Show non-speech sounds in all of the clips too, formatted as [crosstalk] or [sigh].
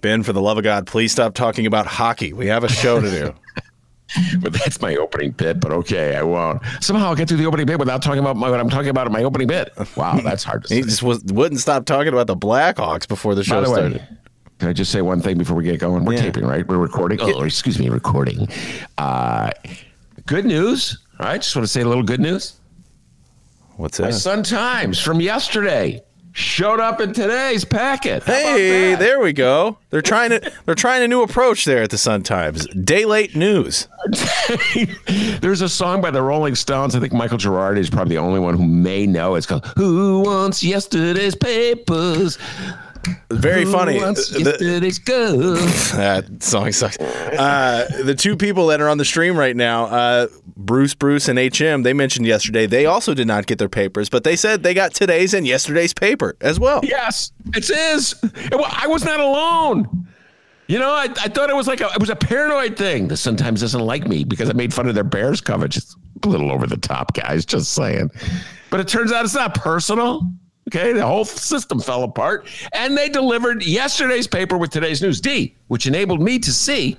Ben, for the love of God, please stop talking about hockey. We have a show to do. [laughs] but that's my opening bit. But okay, I won't. Somehow I'll get through the opening bit without talking about my, what I'm talking about in my opening bit. Wow, [laughs] that's hard to say. he just was, wouldn't stop talking about the Blackhawks before the show By the way, started. can I just say one thing before we get going? We're Yeah. taping, right? We're recording. Oh, excuse me, recording. Uh, good news. All right, just want to say a little good news. What's My that? Sun Times from yesterday showed up in today's packet. How Hey, there we go. They're trying to they're trying a new approach there at the Sun Times. Day late news. [laughs] There's a song by the Rolling Stones. I think Michael Girardi is probably the only one who may know. It's called "Who Wants Yesterday's Papers." Very Who funny. wants The- yesterday's gold? [laughs] that song sucks. Uh, the two people that are on the stream right now, uh, Bruce, Bruce, and HM, they mentioned yesterday they also did not get their papers, but they said they got today's and yesterday's paper as well. Yes, it is. It wa- I was not alone. You know, I, I thought it was like a, it was a paranoid thing. This sometimes doesn't like me because I made fun of their Bears coverage. It's a little over the top, guys. Just saying. But it turns out it's not personal. Okay, the whole system fell apart, and they delivered yesterday's paper with today's news D, which enabled me to see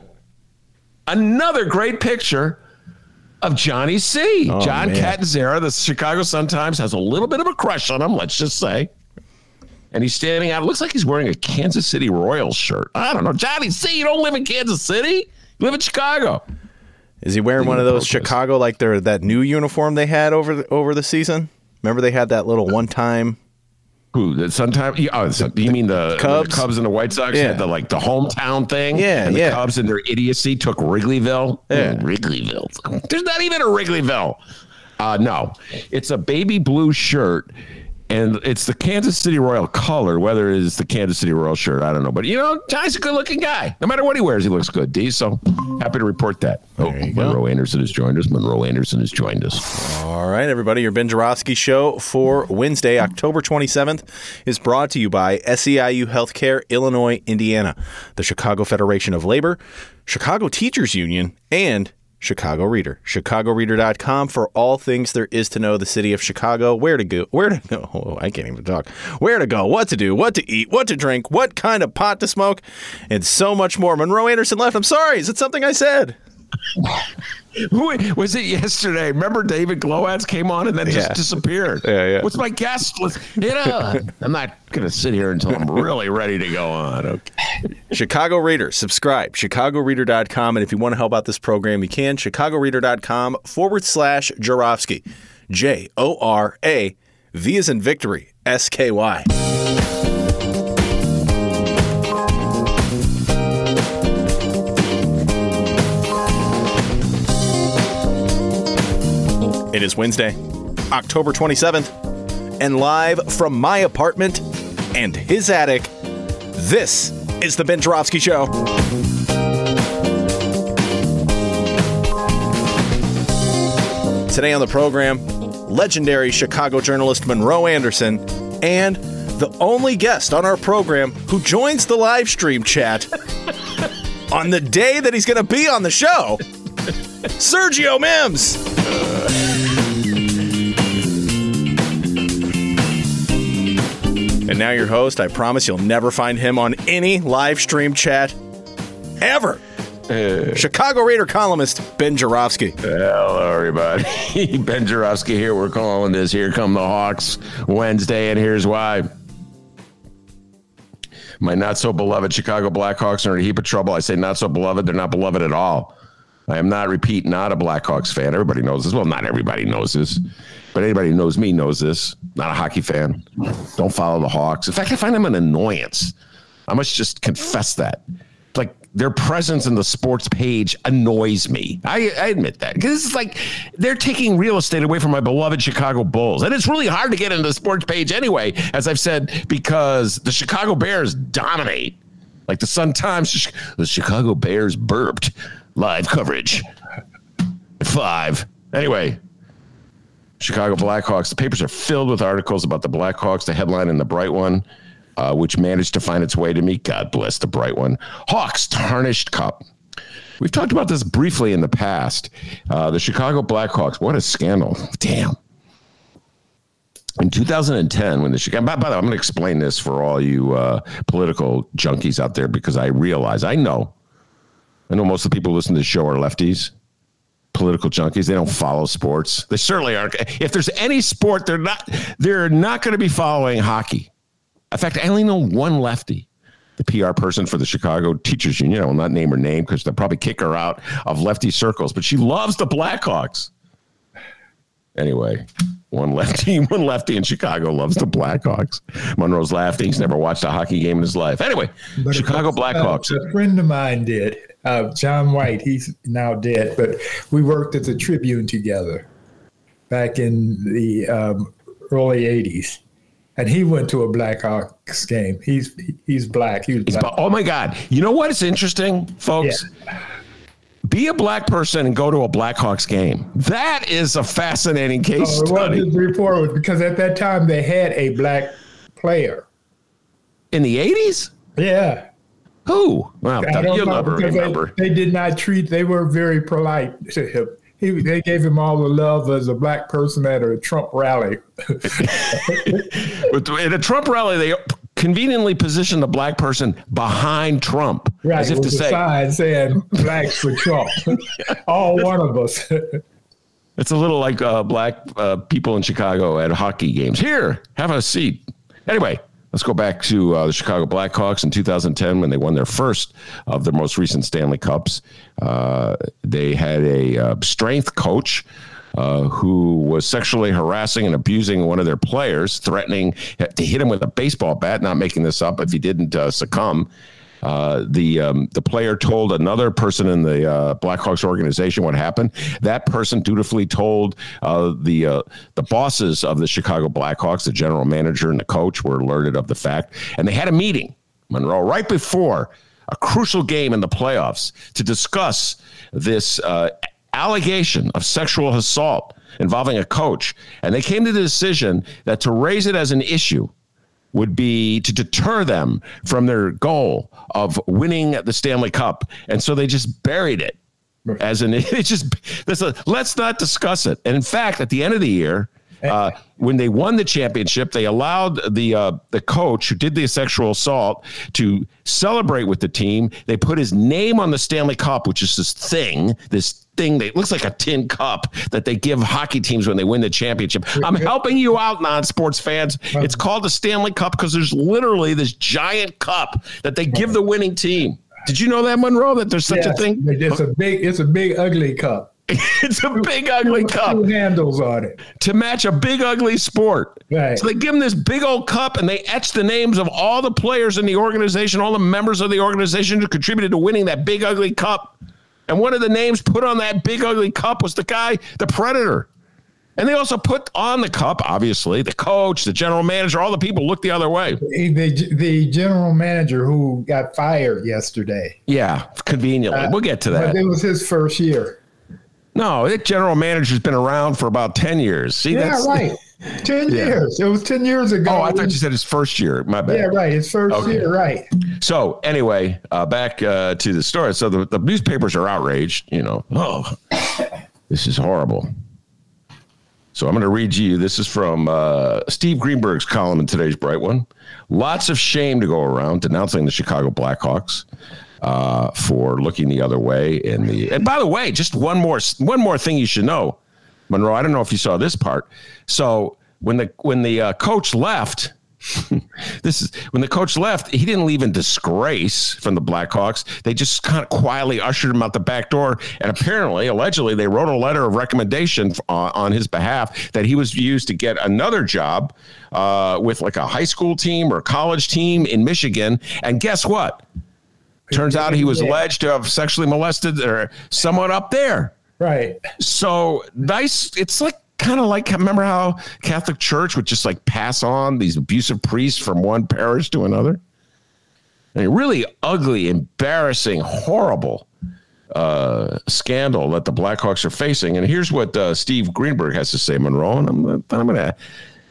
another great picture of Johnny C. Oh, John man. Catanzara, the Chicago Sun Times, has a little bit of a crush on him. Let's just say and he's standing out. It looks like he's wearing a Kansas City Royals shirt. I don't know. Johnny C, you don't live in Kansas City. You live in Chicago. Is he wearing one of those. Chicago like their that new uniform they had over the, over the season? Remember they had that little one time. Who? The Sometime? yeah, Oh, so, you mean the Cubs? the Cubs and the White Sox Yeah. had the like the hometown thing? Yeah, and the yeah. Cubs and their idiocy took Wrigleyville. Yeah. Mm, Wrigleyville. There's not even a Wrigleyville. Uh, no, it's a baby blue shirt. And it's the Kansas City Royal color, whether it is the Kansas City Royal shirt, I don't know. But you know, Ty's a good looking guy. No matter what he wears, he looks good, D. So happy to report that. Oh, you go. Monroe Anderson has joined us. Monroe Anderson has joined us. All right, everybody, your Ben Joravsky show for Wednesday, October 27th is brought to you by SEIU Healthcare, Illinois, Indiana, the Chicago Federation of Labor, Chicago Teachers Union, and Chicago Reader. ChicagoReader.com for all things there is to know the city of Chicago, where to go, where to [laughs] go. Oh, I can't even talk. Where to go, what to do, what to eat, what to drink, what kind of pot to smoke, and so much more. Monroe Anderson left. I'm sorry. Is it something I said? [laughs] Who was it yesterday? Remember David Glowatz came on and then just Yeah. disappeared. Yeah, yeah. What's my guest? Let's, you know, [laughs] I'm not gonna sit here until I'm really ready to go on. Okay. Chicago Reader, subscribe, chicagoreader.com. And if you want to help out this program, you can, chicagoreader.com forward slash Joravsky. J O R A, V is in victory, S K Y. It is Wednesday, October 27th, and live from my apartment and his attic, this is the Ben Joravsky Show. Today on the program, legendary Chicago journalist Monroe Anderson and the only guest on our program who joins the live stream chat [laughs] on the day that he's going to be on the show, Sergio Mims. And now your host. I promise you'll never find him on any live stream chat ever. Uh, Chicago Reader columnist Ben Joravsky. Hello, everybody. [laughs] ben Joravsky here. We're calling this Here Come the Hawks Wednesday, and here's why. My not so beloved Chicago Blackhawks are in a heap of trouble. I say not so beloved, they're not beloved at all. I am not, repeat, not a Blackhawks fan. Everybody knows this. Well, not everybody knows this, but anybody who knows me knows this. Not a hockey fan. Don't follow the Hawks. In fact, I find them an annoyance. I must just confess that. Like their presence in the sports page annoys me. I, I admit that because it's like they're taking real estate away from my beloved Chicago Bulls, and it's really hard to get into the sports page anyway. As I've said, because the Chicago Bears dominate. Like the Sun Times, the Chicago Bears burped live coverage. Five. Anyway, Chicago Blackhawks. The papers are filled with articles about the Blackhawks. The headline in the bright one, uh, which managed to find its way to me. God bless the bright one. Hawks tarnished cup. We've talked about this briefly in the past. Uh, the Chicago Blackhawks. What a scandal! Damn. In 2010, when the Chicago, by, by the way, I'm going to explain this for all you uh, political junkies out there because I realize, I know, I know most of the people who listen to the show are lefties political junkies. They don't follow sports. They certainly aren't. If there's any sport, they're not. They're not going to be following hockey. In fact, I only know one lefty, the PR person for the Chicago Teachers Union. I will not name her name because they'll probably kick her out of lefty circles. But she loves the Blackhawks. Anyway, one lefty, [laughs] one lefty in Chicago loves the Blackhawks. Monroe's laughing. He's never watched a hockey game in his life. Anyway, but Chicago Blackhawks. A friend of mine did uh, John White. He's now dead, but we worked at the Tribune together back in the um, early '80s, and he went to a Blackhawks game. He's he's black. He was black. oh my God! You know what is interesting, folks? Yeah. Be a black person and go to a Blackhawks game. That is a fascinating case oh, study. His report was because at that time they had a black player in the '80s. Yeah. Who? Well, you'll never remember. They, they, did not treat. They were very polite to him. He, they gave him all the love as a black person at a Trump rally. [laughs] at a Trump rally, they conveniently positioned the black person behind Trump, right, as if to say, sign saying "blacks for Trump." [laughs] all one of us. [laughs] it's a little like uh, black uh, people in Chicago at hockey games. Here, have a seat. Anyway, Let's go back to uh, the Chicago Blackhawks in 2010 when they won their first of their most recent Stanley Cups. Uh, they had a uh, strength coach uh, who was sexually harassing and abusing one of their players, threatening to hit him with a baseball bat. Not making this up if he didn't uh, succumb. Uh, the um, the player told another person in the uh, Blackhawks organization what happened. That person dutifully told uh, the uh, the bosses of the Chicago Blackhawks, the general manager and the coach, were alerted of the fact, and they had a meeting, Monroe, right before a crucial game in the playoffs to discuss this uh, allegation of sexual assault involving a coach, and they came to the decision that to raise it as an issue would be to deter them from their goal of winning the Stanley Cup. And so they just buried it as an [laughs] it's just this let's not discuss it. And in fact, at the end of the year, uh, when they won the championship, they allowed the uh, the coach who did the sexual assault to celebrate with the team. They put his name on the Stanley Cup, which is this thing, this thing that looks like a tin cup that they give hockey teams when they win the championship. I'm helping you out, non-sports fans. It's called the Stanley Cup because there's literally this giant cup that they give the winning team. Did you know that, Monroe? That there's such yes, a thing. It's a big, it's a big ugly cup. [laughs] it's a big ugly cup. Two handles on it to match a big ugly sport. Right. So they give them this big old cup, and they etch the names of all the players in the organization, all the members of the organization who contributed to winning that big ugly cup. And one of the names put on that big ugly cup was the guy, the Predator. And they also put on the cup, obviously, the coach, the general manager, all the people look the other way. The, the general manager who got fired yesterday. Yeah, conveniently. Uh, we'll get to that. It was his first year. No, that general manager's been around for about 10 years. See, yeah, that's, right. 10 yeah. years. It was 10 years ago. Oh, I thought you said his first year. My bad. Yeah, right. His first okay. year, right. So, anyway, uh, back uh, to the story. So, the, the newspapers are outraged, you know. Oh, this is horrible. So I'm going to read you. This is from uh, Steve Greenberg's column in today's Bright One. Lots of shame to go around denouncing the Chicago Blackhawks uh, for looking the other way. In the and by the way, just one more one more thing you should know, Monroe. I don't know if you saw this part. So when the when the uh, coach left [laughs] this is when the coach left, he didn't leave in disgrace from the Blackhawks. They just kind of quietly ushered him out the back door. And apparently, allegedly, they wrote a letter of recommendation on, on his behalf that he was used to get another job uh, with like a high school team or college team in Michigan. And guess what? Turns out he was alleged to have sexually molested or someone up there. Right. So nice. It's like kind of like remember how Catholic Church would just like pass on these abusive priests from one parish to another. a really ugly, embarrassing, horrible uh, scandal that the Blackhawks are facing. And here's what uh, Steve Greenberg has to say, Monroe. And I'm, I'm going to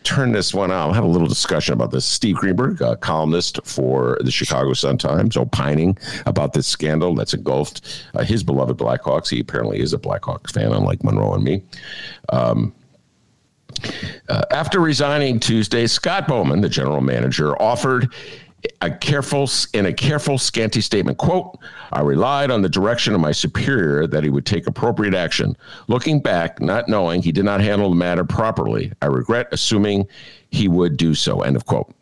turn this one out. I'll have a little discussion about this. Steve Greenberg, a columnist for the Chicago Sun Times, opining about this scandal that's engulfed uh, his beloved Blackhawks. He apparently is a Blackhawks fan, unlike Monroe and me. Um, uh, after resigning Tuesday, Scott Bowman, the general manager, offered a careful in a careful scanty statement. Quote i relied on the direction of my superior that he would take appropriate action. Looking back not knowing he did not handle the matter properly i regret assuming he would do so. End of quote.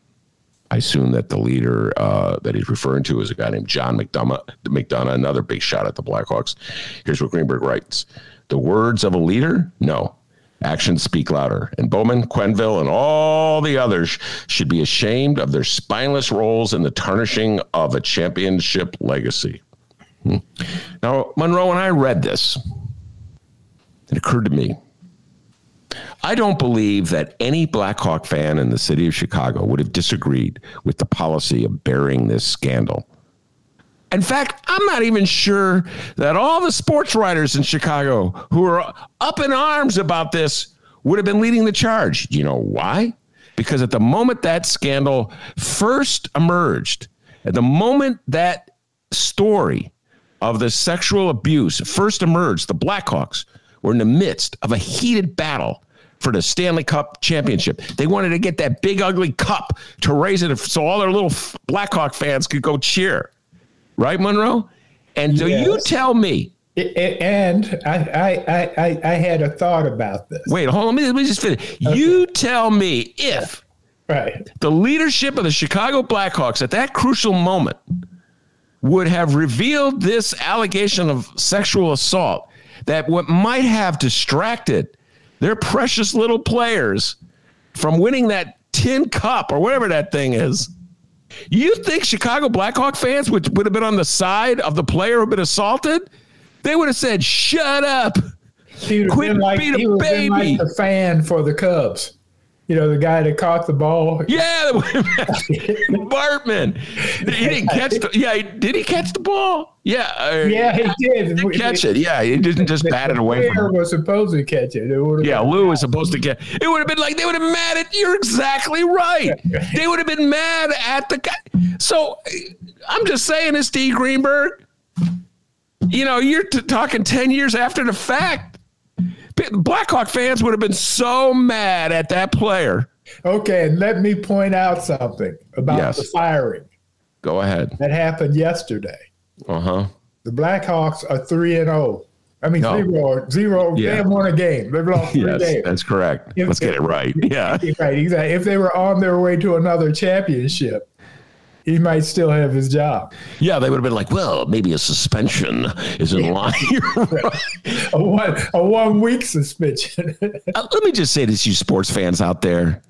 I assume that the leader uh, that he's referring to is a guy named john mcdonough, mcdonough another big shot at the blackhawks. Here's what greenberg writes. The words of a leader? No Actions speak louder. And Bowman, Quenneville, and all the others should be ashamed of their spineless roles in the tarnishing of a championship legacy. Hmm. Now, Monroe, when I read this, it occurred to me I don't believe that any Blackhawk fan in the city of Chicago would have disagreed with the policy of burying this scandal. In fact, I'm not even sure that all the sports writers in Chicago who are up in arms about this would have been leading the charge. You know why? Because at the moment that scandal first emerged, at the moment that story of the sexual abuse first emerged, the Blackhawks were in the midst of a heated battle for the Stanley Cup championship. They wanted to get that big, ugly cup to raise it so all their little Blackhawk fans could go cheer right, Monroe? And so yes. you tell me. And I, I, I, I had a thought about this. Wait, hold on. Let me, let me just finish. Okay. You tell me if right. the leadership of the Chicago Blackhawks at that crucial moment would have revealed this allegation of sexual assault that what might have distracted their precious little players from winning that tin cup or whatever that thing is you think Chicago Blackhawk fans would, would have been on the side of the player who been assaulted? They would have said, "Shut up, quit like, being a baby." Like the fan for the Cubs. You know, the guy that caught the ball. Yeah, [laughs] Bartman. He didn't catch the. Yeah, did he catch the ball? Yeah. Uh, yeah, he did. He catch it. Yeah, he didn't just bat it away from. was supposed to catch it. it yeah, Lou was supposed to catch. It would have been like they would have mad at. You're exactly right. [laughs] they would have been mad at the guy. So I'm just saying, this D Greenberg. You know, you're t- talking ten years after the fact. Blackhawk fans would have been so mad at that player. Okay, and let me point out something about yes. the firing. Go ahead. That happened yesterday. Uh huh. The Blackhawks are three and zero. Oh. I mean, no. zero, zero. Yeah. They have won a game. They've lost three yes, games. That's correct. If, Let's get it right. Yeah. [laughs] Right. Exactly. If they were on their way to another championship, he might still have his job. Yeah, they would have been like, well, maybe a suspension is in line. [laughs] a one a one week suspension. uh, let me just say this, you sports fans out there.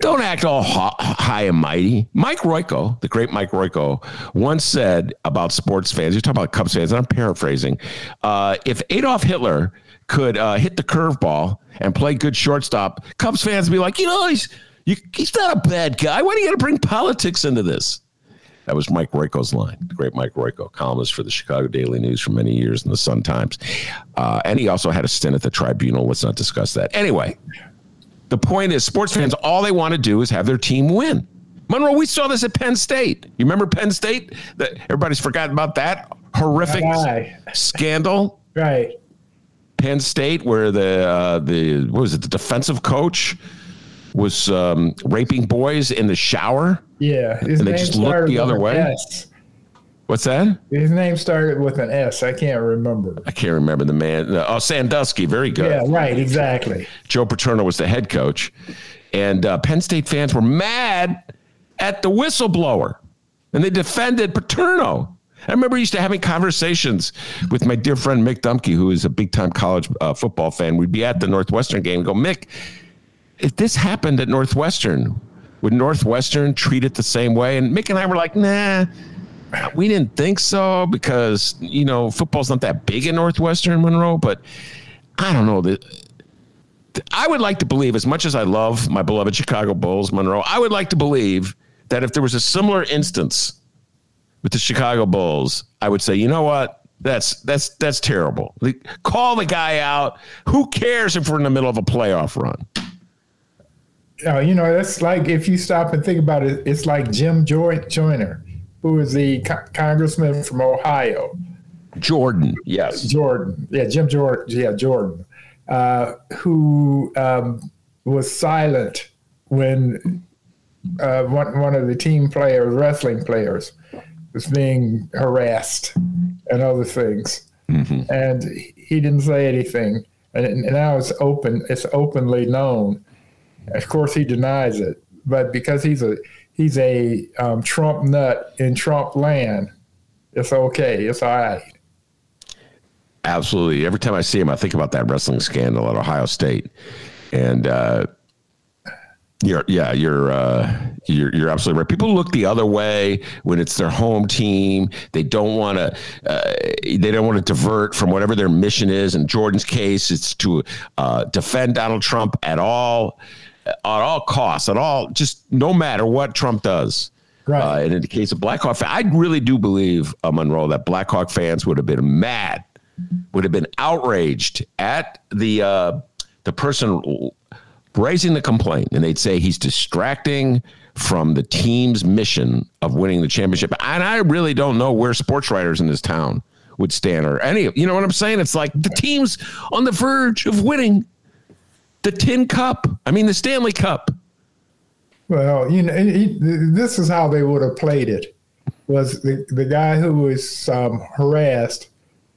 Don't act all high and mighty. Mike Royko, the great Mike Royko, once said about sports fans, you're talking about Cubs fans, and I'm paraphrasing. Uh, if Adolf Hitler could uh, hit the curveball and play good shortstop, Cubs fans would be like, you know, he's you, he's not a bad guy. Why do you got to bring politics into this? That was Mike Royko's line, the great Mike Royko, columnist for the Chicago Daily News for many years in the Sun Times. Uh, and he also had a stint at the Tribune. Let's not discuss that. Anyway, the point is, sports fans, all they want to do is have their team win. Monroe, we saw this at Penn State. You remember Penn State? That everybody's forgotten about that horrific scandal. [laughs] Right. Penn State, where the uh, the what was it, the defensive coach was um, raping boys in the shower. Yeah, and they just looked the other way. S. What's that? His name started with an S. I can't remember. I can't remember the man. Uh, oh, Sandusky. Very good. Yeah, right. Exactly. Joe Paterno was the head coach, and uh, Penn State fans were mad at the whistleblower, and they defended Paterno. I remember used to having conversations with my dear friend Mick Dumke, who is a big time college uh, football fan. We'd be at the Northwestern game and go, Mick, if this happened at Northwestern, would Northwestern treat it the same way? And Mick and I were like, nah, we didn't think so because, you know, football's not that big in Northwestern Monroe, but I don't know. I would like to believe, as much as I love my beloved Chicago Bulls, Monroe, I would like to believe that if there was a similar instance with the Chicago Bulls, I would say, you know what? That's that's that's terrible. Call the guy out. Who cares if we're in the middle of a playoff run? Uh, you know, that's like if you stop and think about it, it's like Jim Joy- Joyner, who is the co- congressman from Ohio. Jordan, yes. Jordan, yeah, Jim Jordan, yeah, Jordan, uh, who um, was silent when uh, one, one of the team players, wrestling players, was being harassed and other things. Mm-hmm. And he didn't say anything. And, now it's open, it's openly known. Of course, he denies it, but because he's a he's a um, Trump nut in Trump land, it's okay. It's all right. Absolutely. Every time I see him, I think about that wrestling scandal at Ohio State, and uh, you're, yeah, you're, uh, you're, you're absolutely right. People look the other way when it's their home team. They don't want to, uh, they don't want to divert from whatever their mission is. In Jordan's case, it's to uh, defend Donald Trump at all, at all costs, at all, just no matter what Trump does. Right. Uh, and in the case of Blackhawk, I really do believe uh, Monroe that Blackhawk fans would have been mad, would have been outraged at the uh, the person raising the complaint and they'd say he's distracting from the team's mission of winning the championship. And I really don't know where sports writers in this town would stand or any, you know what I'm saying? It's like the team's on the verge of winning the Tin Cup. I mean, the Stanley Cup. Well, you know, he, this is how they would have played it. Was the, the guy who was um, harassed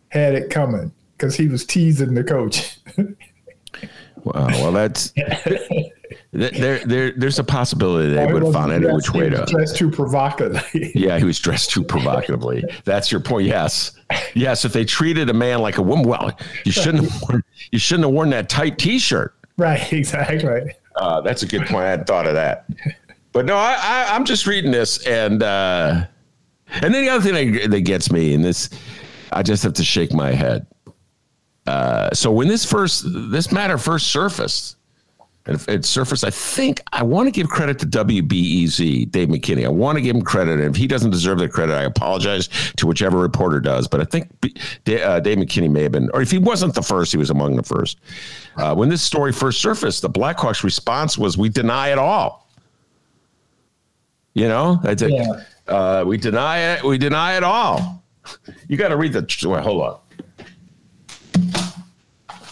had it coming because he was teasing the coach. [laughs] Wow. Well, that's [laughs] there. There, there's a possibility they would have found any which way to dressed too provocatively. [laughs] yeah, he was dressed too provocatively. That's your point. Yes, yes. If they treated a man like a woman, well, you shouldn't. Have worn, you shouldn't have worn that tight T-shirt. Right. [laughs] Exactly. Uh, that's a good point. I hadn't thought of that. But no, I, I, am just reading this, and uh, and then the other thing that, that gets me, and this, I just have to shake my head uh, so when this first this matter first surfaced, it, it surfaced. I think I want to give credit to WBEZ, Dave McKinney. I want to give him credit, and if he doesn't deserve the credit, I apologize to whichever reporter does. But I think uh, Dave McKinney may have been, or if he wasn't the first, he was among the first. Uh, when this story first surfaced, the Blackhawks' response was, "We deny it all." You know, I said, yeah. uh, we deny it. We deny it all. You got to read the. Well, hold on.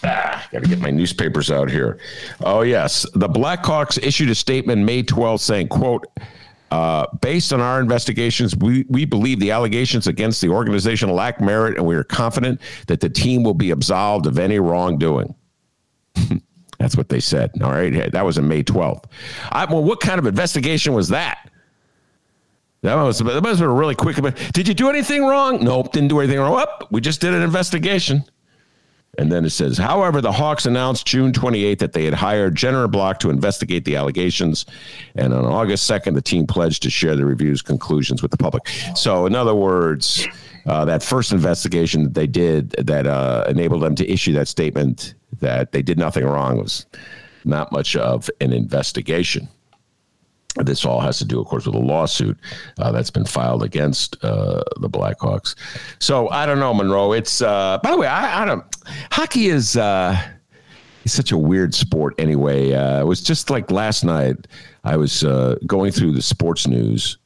Ah, got to get my newspapers out here. Oh yes, the Blackhawks issued a statement May 12th saying, "quote." Uh, based on our investigations, we, we believe the allegations against the organization lack merit, and we are confident that the team will be absolved of any wrongdoing. [laughs] That's what they said. All right. That was in May 12th. I, well, what kind of investigation was that? That was that must have been a really quick. Did you do anything wrong? Nope, didn't do anything wrong. Oh, we just did an investigation. And then it says, however, the Hawks announced June 28th that they had hired Jenner Block to investigate the allegations. And on August 2nd, the team pledged to share the review's conclusions with the public. So, in other words, uh, that first investigation that they did that uh, enabled them to issue that statement that they did nothing wrong was not much of an investigation. This all has to do, of course, with a lawsuit uh, that's been filed against uh, the Blackhawks. So I don't know, Monroe. It's uh, by the way, I, I don't. Hockey is uh, is such a weird sport. Anyway, uh, it was just like last night. I was uh, going through the sports news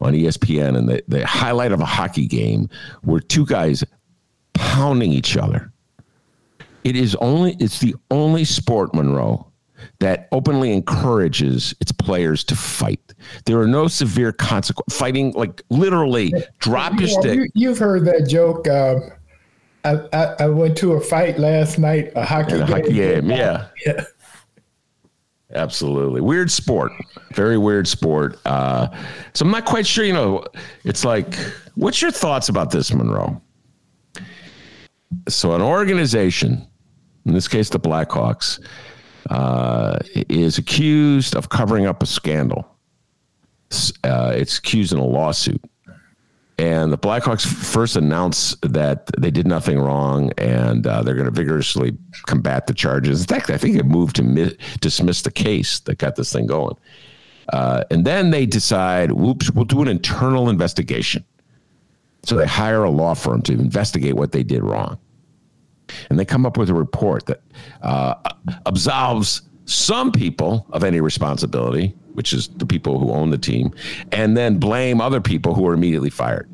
on ESPN, and the, the highlight of a hockey game were two guys pounding each other. It is only. It's the only sport, Monroe that openly encourages its players to fight. There are no severe consequences. Fighting, like literally, drop your stick. You, have heard that joke. Um, I, I, I, went to a fight last night, a hockey game. A hockey game, yeah. [laughs] yeah. Absolutely. Weird sport. Very weird sport. Uh, so I'm not quite sure, you know, it's like, what's your thoughts about this, Monroe? So, an organization, in this case, the Blackhawks, uh, is accused of covering up a scandal. Uh, it's accused in a lawsuit. And the Blackhawks first announced that they did nothing wrong and uh, they're going to vigorously combat the charges. In fact, I think it moved to mi- dismiss the case that got this thing going. Uh, and then they decide, whoops, we'll do an internal investigation. So they hire a law firm to investigate what they did wrong. And they come up with a report that uh, absolves some people of any responsibility, which is the people who own the team, and then blame other people who are immediately fired.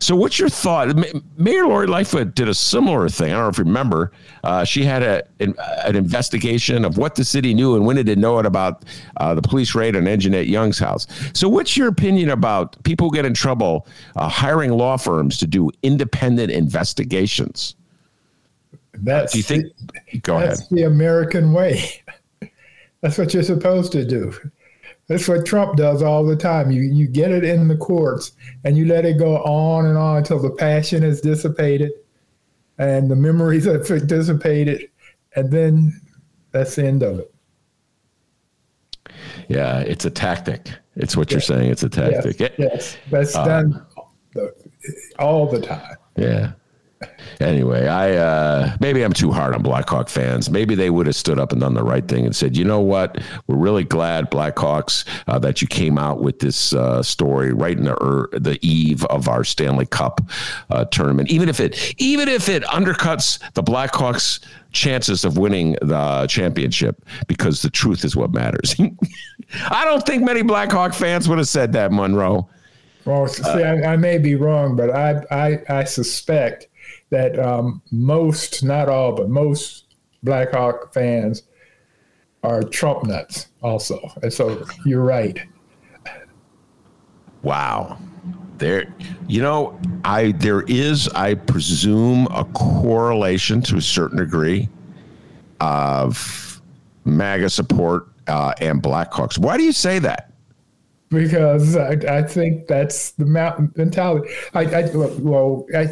So, what's your thought? Mayor Lori Lightfoot did a similar thing. I don't know if you remember. Uh, she had a, an, investigation of what the city knew and when it did know it about uh, the police raid on Anjanette Young's house. So, what's your opinion about people who get in trouble uh, hiring law firms to do independent investigations? That's do you think? The, go that's ahead. the American way. [laughs] that's what you're supposed to do. That's what Trump does all the time. You you get it in the courts and you let it go on and on until the passion is dissipated and the memories are [laughs] dissipated, and then that's the end of it. Yeah, it's a tactic. It's what you're saying. It's a tactic. Yes, yes. that's uh, done all the time. Yeah anyway, I uh, maybe I'm too hard on Blackhawk fans. Maybe they would have stood up and done the right thing and said, you know what, we're really glad Blackhawks uh, that you came out with this uh, story right in the er, the eve of our Stanley Cup uh, tournament. Even if it even if it undercuts the Blackhawks' chances of winning the championship, because the truth is what matters. [laughs] I don't think many Blackhawk fans would have said that, Monroe. Well, see, I, I, may be wrong, but I, I, I suspect that um, most, not all, but most Blackhawk fans are Trump nuts also. And so you're right. Wow. There, you know, I there is, I presume, a correlation to a certain degree of MAGA support uh, and Blackhawks. Why do you say that? Because I, I think that's the mentality. I, I well, I,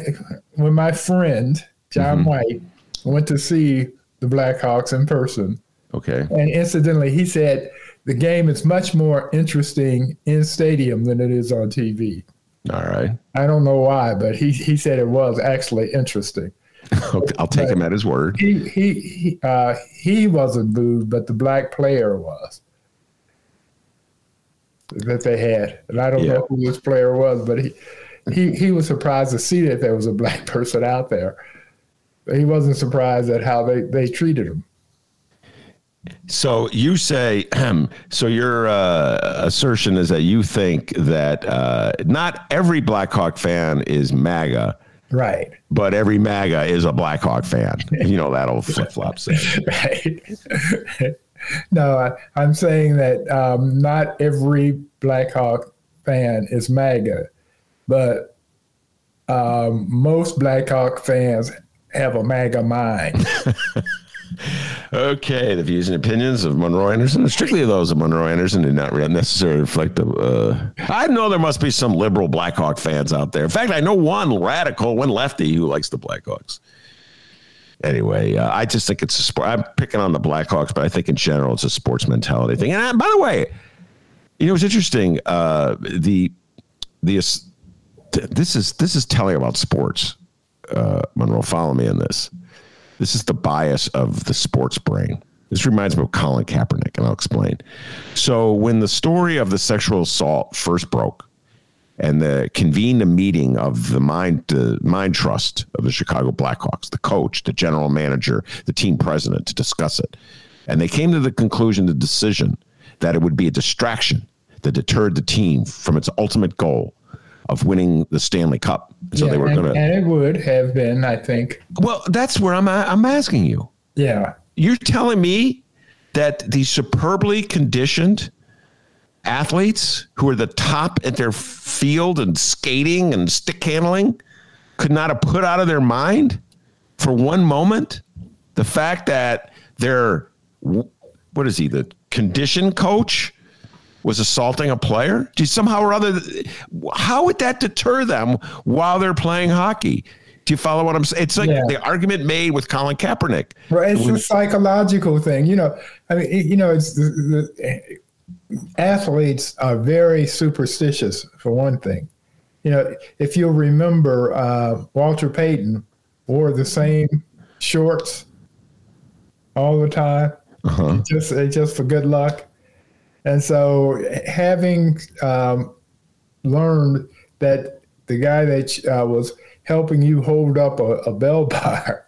when my friend John mm-hmm. White went to see the Blackhawks in person, okay, and incidentally, he said the game is much more interesting in stadium than it is on TV. All right. I don't know why, but he he said it was actually interesting. [laughs] I'll take but him at his word. He he he, uh, he wasn't booed, but the black player was that they had, and I don't yeah. know who this player was, but he he he was surprised to see that there was a black [laughs] person out there. He wasn't surprised at how they they treated him. So you say, [clears throat] so your uh, assertion is that you think that uh, not every Blackhawk fan is MAGA, right? But every MAGA is a Blackhawk fan. You know that old [laughs] flip flop saying, right? [laughs] no, I, am saying that um, not every Blackhawk fan is MAGA, but um, most Blackhawk fans have a MAGA mind. [laughs] okay, the views and opinions of Monroe Anderson, strictly those of Monroe Anderson, do not necessarily reflect the. Uh, I know there must be some liberal Blackhawk fans out there. In fact, I know one radical, one lefty who likes the Blackhawks anyway, uh, I just think it's a sport. I'm picking on the Blackhawks, but I think in general it's a sports mentality thing. And uh, by the way, you know, it's interesting. Uh, the the this is this is telling about sports. Uh, Monroe, follow me in this. This is the bias of the sports brain. This reminds me of Colin Kaepernick, and I'll explain. So, when the story of the sexual assault first broke, and the convened a meeting of the mind the mind trust of the Chicago Blackhawks, the coach, the general manager, the team president to discuss it. And they came to the conclusion, the decision that it would be a distraction that deterred the team from its ultimate goal of winning the Stanley Cup. So yeah, they were going to, and it would have been, I think. Well, that's where I'm. I'm asking you. Yeah, you're telling me that the superbly conditioned athletes who are the top at their field and skating and stick handling could not have put out of their mind for one moment the fact that their what is he the condition coach was assaulting a player do somehow or other how would that deter them while they're playing hockey do you follow what I'm saying? It's like yeah. the argument made with Colin Kaepernick. Right, it's a psychological thing. You know, I mean, you know, it's the, the athletes are very superstitious, for one thing. You know, if you'll remember, uh, Walter Payton wore the same shorts all the time, uh-huh. just just for good luck. And so, having um, learned that the guy that uh, was helping you hold up a, a bell [laughs] bar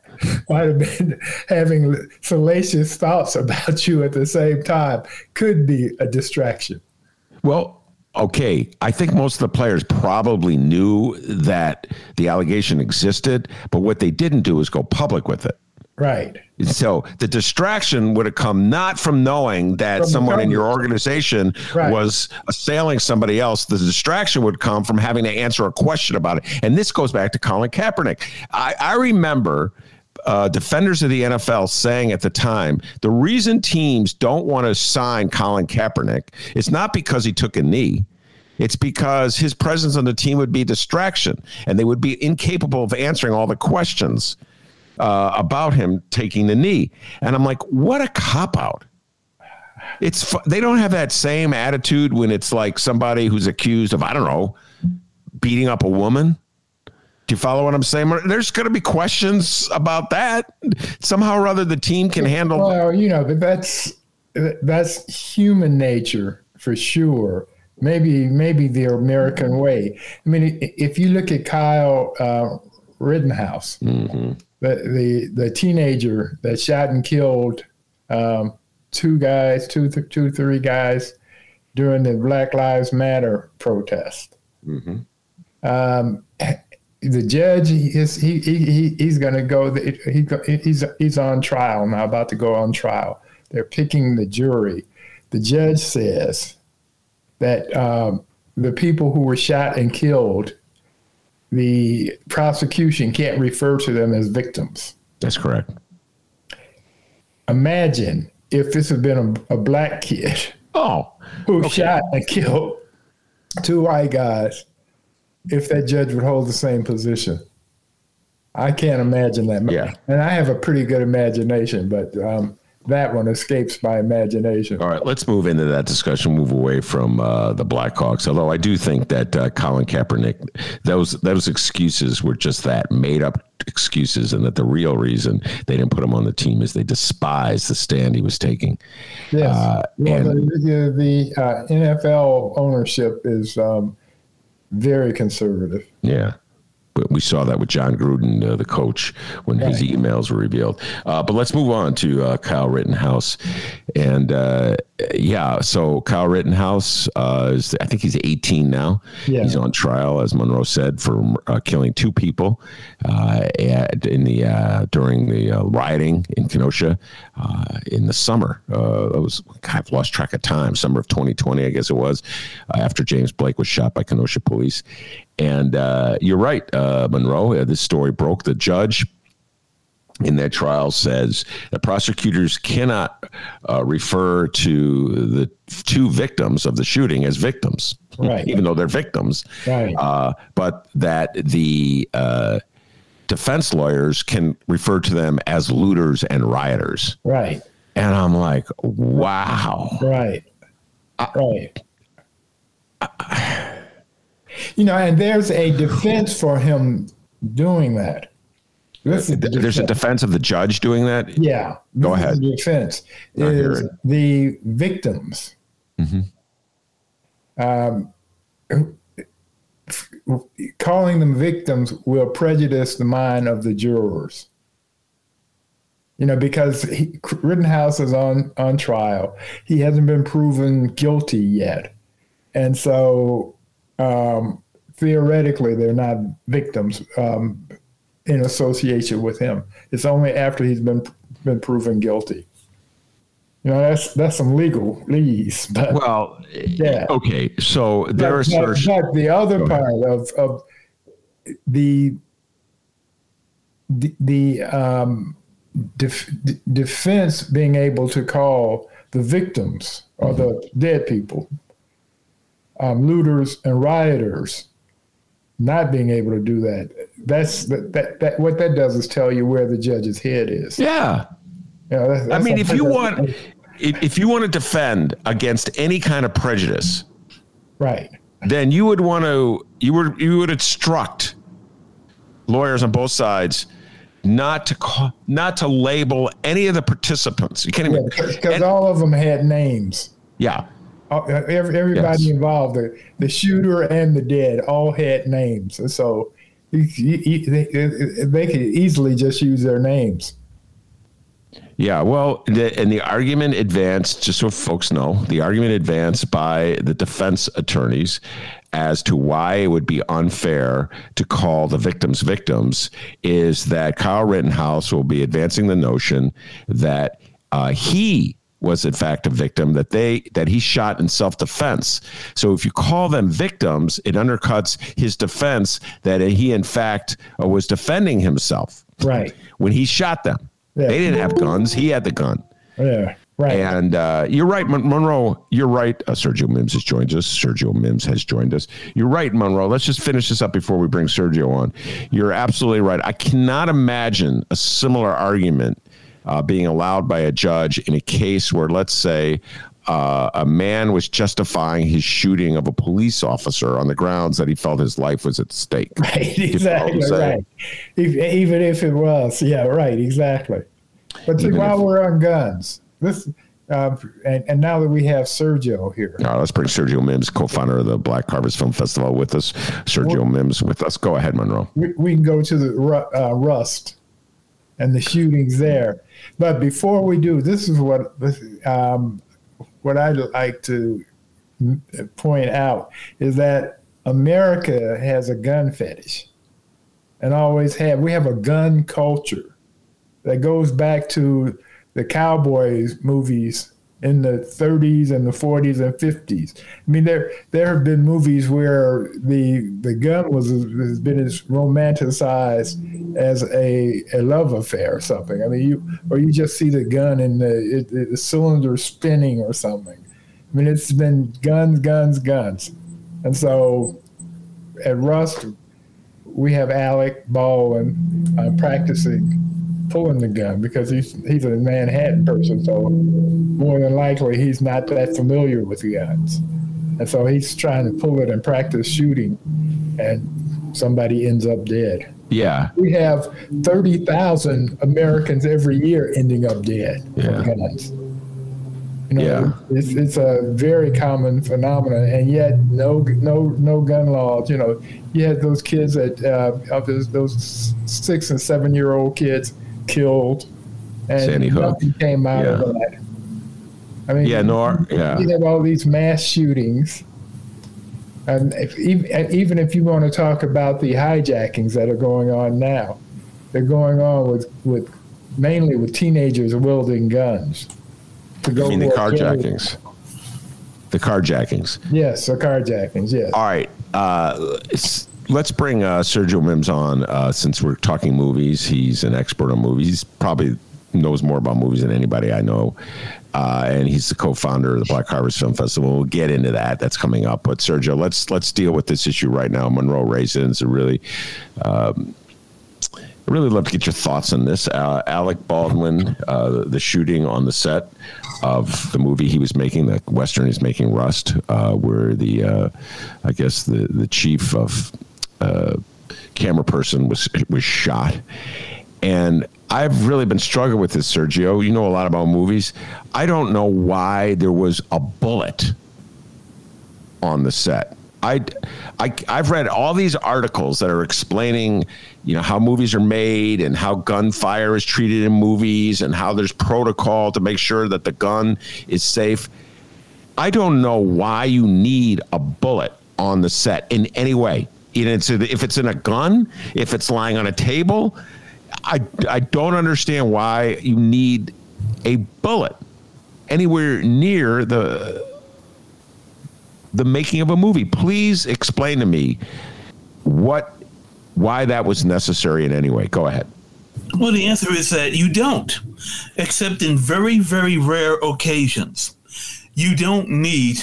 might have been having salacious thoughts about you at the same time could be a distraction. Well, okay. I think most of the players probably knew that the allegation existed, but what they didn't do is go public with it. Right. So the distraction would have come not from knowing that From someone in your organization Right. was assailing somebody else. The distraction would come from having to answer a question about it. And this goes back to Colin Kaepernick. I, I remember uh, defenders of the NFL saying at the time the reason teams don't want to sign Colin Kaepernick is not because he took a knee. It's because his presence on the team would be distraction and they would be incapable of answering all the questions uh, about him taking the knee. And I'm like, what a cop out. It's they don't have that same attitude when it's like somebody who's accused of I don't know beating up a woman. Do you follow what I'm saying? There's going to be questions about that. Somehow or other, the team can handle. Well, you know, but that's that's human nature for sure. Maybe maybe the American way. I mean, if you look at Kyle uh, Rittenhouse, the, the the teenager that shot and killed um, two guys, two th- two three guys during the Black Lives Matter protest. Um, the judge is he, he, he he's going to go he, he's he's on trial now about to go on trial. They're picking the jury. The judge says that um, the people who were shot and killed the prosecution can't refer to them as victims. That's correct. imagine if this had been a, a black kid Oh, who shot and killed two white guys, if that judge would hold the same position. I can't imagine that. Yeah. And I have a pretty good imagination, but um, that one escapes my imagination. All right, let's move into that discussion. Move away from uh, the Blackhawks. Although I do think that uh, Colin Kaepernick, those those excuses were just that made up excuses, and that the real reason they didn't put him on the team is they despise the stand he was taking. Yes. Uh, well, and- the the, the uh, NFL ownership is um, very conservative. Yeah. We saw that with Jon Gruden, uh, the coach, when his emails were revealed. Uh, but let's move on to uh, Kyle Rittenhouse. And uh, yeah, so Kyle Rittenhouse, uh, is, I think he's 18 now. Yeah. He's on trial, as Monroe said, for uh, killing two people uh, at, in the uh, during the uh, rioting in Kenosha uh, in the summer. Uh, it was God, I've lost track of time. Summer of 2020, I guess it was, uh, after James Blake was shot by Kenosha police. And uh, you're right, uh, Monroe. Uh, this story broke. The judge in that trial says that prosecutors cannot uh, refer to the two victims of the shooting as victims, Right. even though they're victims. Right. Uh, but that the uh, defense lawyers can refer to them as looters and rioters. Right. And I'm like, wow. Right. right. You know, and there's a defense for him doing that. This is the There's a defense. of the judge doing that. Yeah. Go ahead. The defense I is the victims. Um, calling them victims will prejudice the mind of the jurors. You know, because he, Rittenhouse is on on trial, he hasn't been proven guilty yet, and so um, theoretically they're not victims um, in association with him. It's only after he's been been proven guilty. You know, that's that's some legalese, [laughs] but Well, Yeah. okay. So their but, but- but the other part of of the the, the um, def, defense being able to call the victims or the dead people um, looters and rioters not being able to do that that's that, that, that what that does is tell you where the judge's head is Yeah. Know, that's- I mean, if you want, if, if you want to defend against any kind of prejudice, right then you would want to you would you would instruct lawyers on both sides not to call, not to label any of the participants. You can't even. because and- all of them had names yeah. Everybody yes. involved, the, the shooter and the dead, all had names. So they, they could easily just use their names. Yeah, well, the, and the argument advanced, just so folks know, the argument advanced by the defense attorneys as to why it would be unfair to call the victims victims is that Kyle Rittenhouse will be advancing the notion that uh, he was in fact a victim that they that he shot in self-defense so if you call them victims it undercuts his defense that he in fact uh, was defending himself right when he shot them yeah. they didn't have guns he had the gun yeah Right. And uh, you're right, Monroe. You're right. Uh, Sergio Mims has joined us. Sergio Mims has joined us. You're right, Monroe. Let's just finish this up before we bring Sergio on. You're absolutely right. I cannot imagine a similar argument uh, being allowed by a judge in a case where, let's say, uh, a man was justifying his shooting of a police officer on the grounds that he felt his life was at stake. [laughs] Right, exactly, right. If, even if it was, yeah, right, exactly. But see, while if, we're on guns, this, uh, and, and, now that we have Sergio here, right, let's bring Sergio Mims, co-founder of the Black Harvest Film Festival, with us. Sergio well, Mims with us. Go ahead, Monroe. We, we can go to the uh, Rust and the shootings there. But before we do, this is what um, what I'd like to point out is that America has a gun fetish, and always have. We have a gun culture that goes back to the cowboys movies in the 30s and the 40s and 50s. I mean, there there have been movies where the the gun was has been as romanticized as a, a love affair or something. I mean, you or you just see the gun and the, it, the cylinder spinning or something. I mean, it's been guns, guns, guns, and so at Rust we have Alec Baldwin uh, practicing pulling the gun because he's he's a Manhattan person, so more than likely he's not that familiar with guns, and so he's trying to pull it and practice shooting, and somebody ends up dead. Yeah, we have thirty thousand Americans every year ending up dead yeah. from guns. You know, yeah. it's, it's a very common phenomenon, and yet no no no gun laws. You know, you had those kids that uh, of those, those six and seven year old kids killed, and Sandy Hook came out yeah. of that. I mean, yeah, nor yeah, you have all these mass shootings, and if, even even if you want to talk about the hijackings that are going on now, they're going on with with mainly with teenagers wielding guns. To go I mean the carjackings. The carjackings. Yes, the carjackings. Yes. All right. Uh, let's bring uh, Sergio Mims on uh, since we're talking movies. He's an expert on movies. He's probably knows more about movies than anybody I know. Uh, and he's the co-founder of the Black Harvest Film Festival. We'll get into that. That's coming up. But Sergio, let's let's deal with this issue right now. Monroe Raisins, a really. Um, I really love to get your thoughts on this. Uh, Alec Baldwin, uh, the shooting on the set of the movie he was making, the Western he's making, Rust, uh, where the, uh, I guess, the, the chief of uh, camera person was was shot, and I've really been struggling with this, Sergio. You know a lot about movies. I don't know why there was a bullet on the set. I, I, I've read all these articles that are explaining, you know, how movies are made and how gunfire is treated in movies and how there's protocol to make sure that the gun is safe. I don't know why you need a bullet on the set in any way you know, if it's in a gun, if it's lying on a table, I, I don't understand why you need a bullet anywhere near the the making of a movie. Please explain to me what why that was necessary in any way. Go ahead. Well, the answer is that you don't, except in very, very rare occasions. You don't need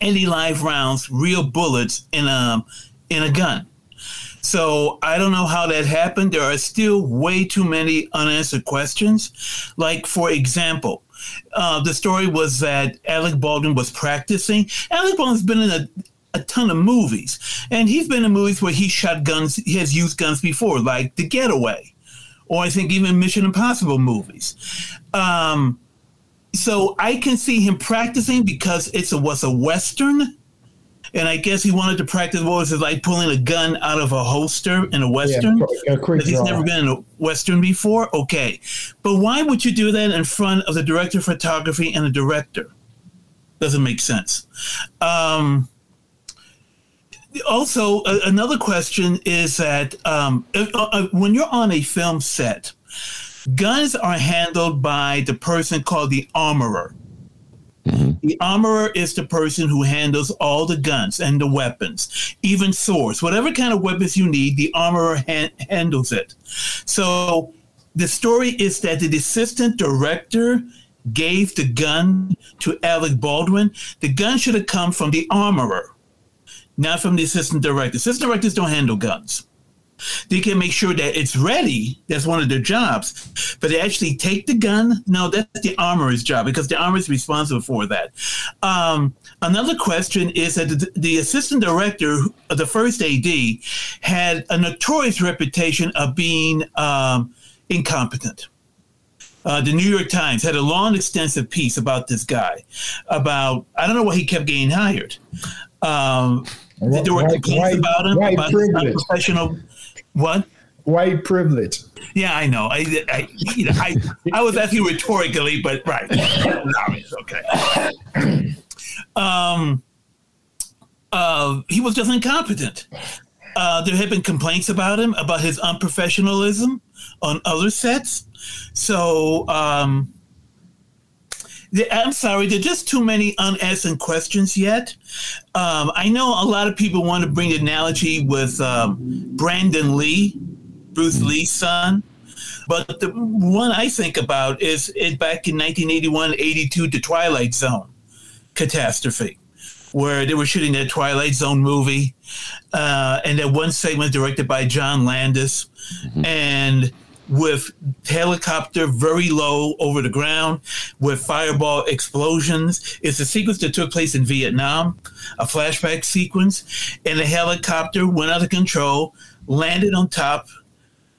any live rounds, real bullets in a in a gun. So I don't know how that happened. There are still way too many unanswered questions. Like for example, uh, the story was that Alec Baldwin was practicing. Alec Baldwin's been in a a ton of movies, and he's been in movies where he shot guns. He has used guns before, like The Getaway, or I think even Mission Impossible movies. Um, so I can see him practicing because it's a was a western, and I guess he wanted to practice what was it like pulling a gun out of a holster in a western. Yeah, a he's never been in a western before. Okay, but why would you do that in front of the director of photography and the director? Doesn't make sense. Um, also, a- another question is that um, uh, uh, when you're on a film set, guns are handled by the person called the armorer. Mm-hmm. The armorer is the person who handles all the guns and the weapons, even swords, whatever kind of weapons you need. The armorer han- handles it. So the story is that the assistant director gave the gun to Alec Baldwin. The gun should have come from the armorer, not from the assistant director. Assistant directors don't handle guns. They can make sure that it's ready. That's one of their jobs. But they actually take the gun. No, that's the armorer's job because the armor is responsible for that. Um, another question is that the, the assistant director, uh, the first AD, had a notorious reputation of being um, incompetent. Uh, the New York Times had a long, extensive piece about this guy. About I don't know why he kept getting hired. Um, there were complaints about him about his privilege. What? White privilege. Yeah, I know. I, I, you know, I, I was asking rhetorically, but right. Okay. Um, uh, he was just incompetent. Uh, there had been complaints about him about his unprofessionalism on other sets. So um, I'm sorry, there are just too many unanswered questions yet. Um, I know a lot of people want to bring analogy with um, Brandon Lee, Bruce Lee's son. But the one I think about is it back in 1981 82, The Twilight Zone catastrophe, where they were shooting that Twilight Zone movie. Uh, and that one segment directed by John Landis. And with helicopter very low over the ground with fireball explosions. It's a sequence that took place in Vietnam, a flashback sequence, and the helicopter went out of control, landed on top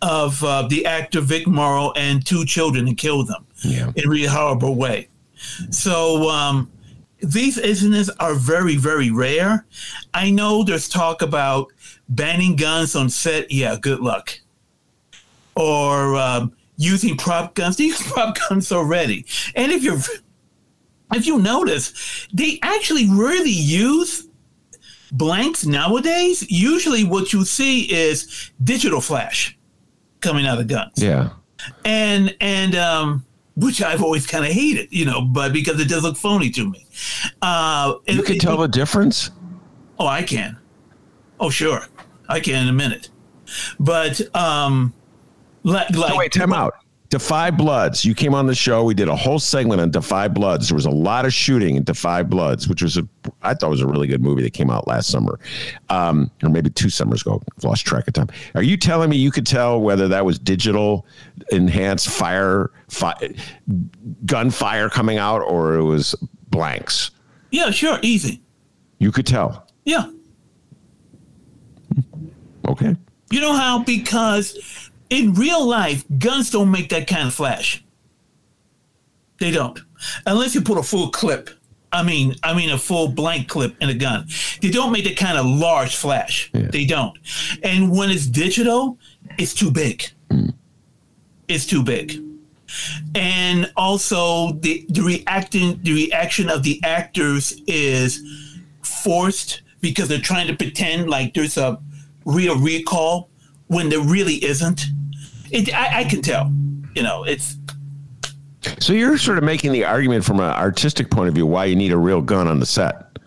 of uh, the actor Vic Morrow and two children and killed them Yeah. in a really horrible way. So um, these incidents are very, very rare. I know there's talk about banning guns on set. Yeah, good luck. Or um, using prop guns. [laughs] They use prop guns already. And if you're, if you notice, they actually rarely use blanks nowadays. Usually, what you see is digital flash coming out of guns Yeah. and and um which I've always kind of hated, you know, but because it does look phony to me. Uh, You can tell the difference. Oh, I can. Oh, sure, I can in a minute. But um, like, like No, wait, time out. Da 5 Bloods. You came on the show. We did a whole segment on Da 5 Bloods. There was a lot of shooting in Da 5 Bloods, which was a I thought was a really good movie that came out last summer, um, or maybe two summers ago. I've lost track of time. Are you telling me you could tell whether that was digital enhanced fire, fi- gunfire coming out, or it was blanks? Yeah, sure, easy. You could tell. Yeah, Okay. you know how because in real life, guns don't make that kind of flash. They don't, unless you put a full clip. I mean, I mean a full blank clip in a gun. They don't make that kind of large flash. Yeah. They don't. And when it's digital, it's too big. Mm. It's too big. And also the the reacting the reaction of the actors is forced because they're trying to pretend like there's a real recall when there really isn't. It, I, I can tell. You know, it's So you're sort of making the argument from an artistic point of view why you need a real gun on the set.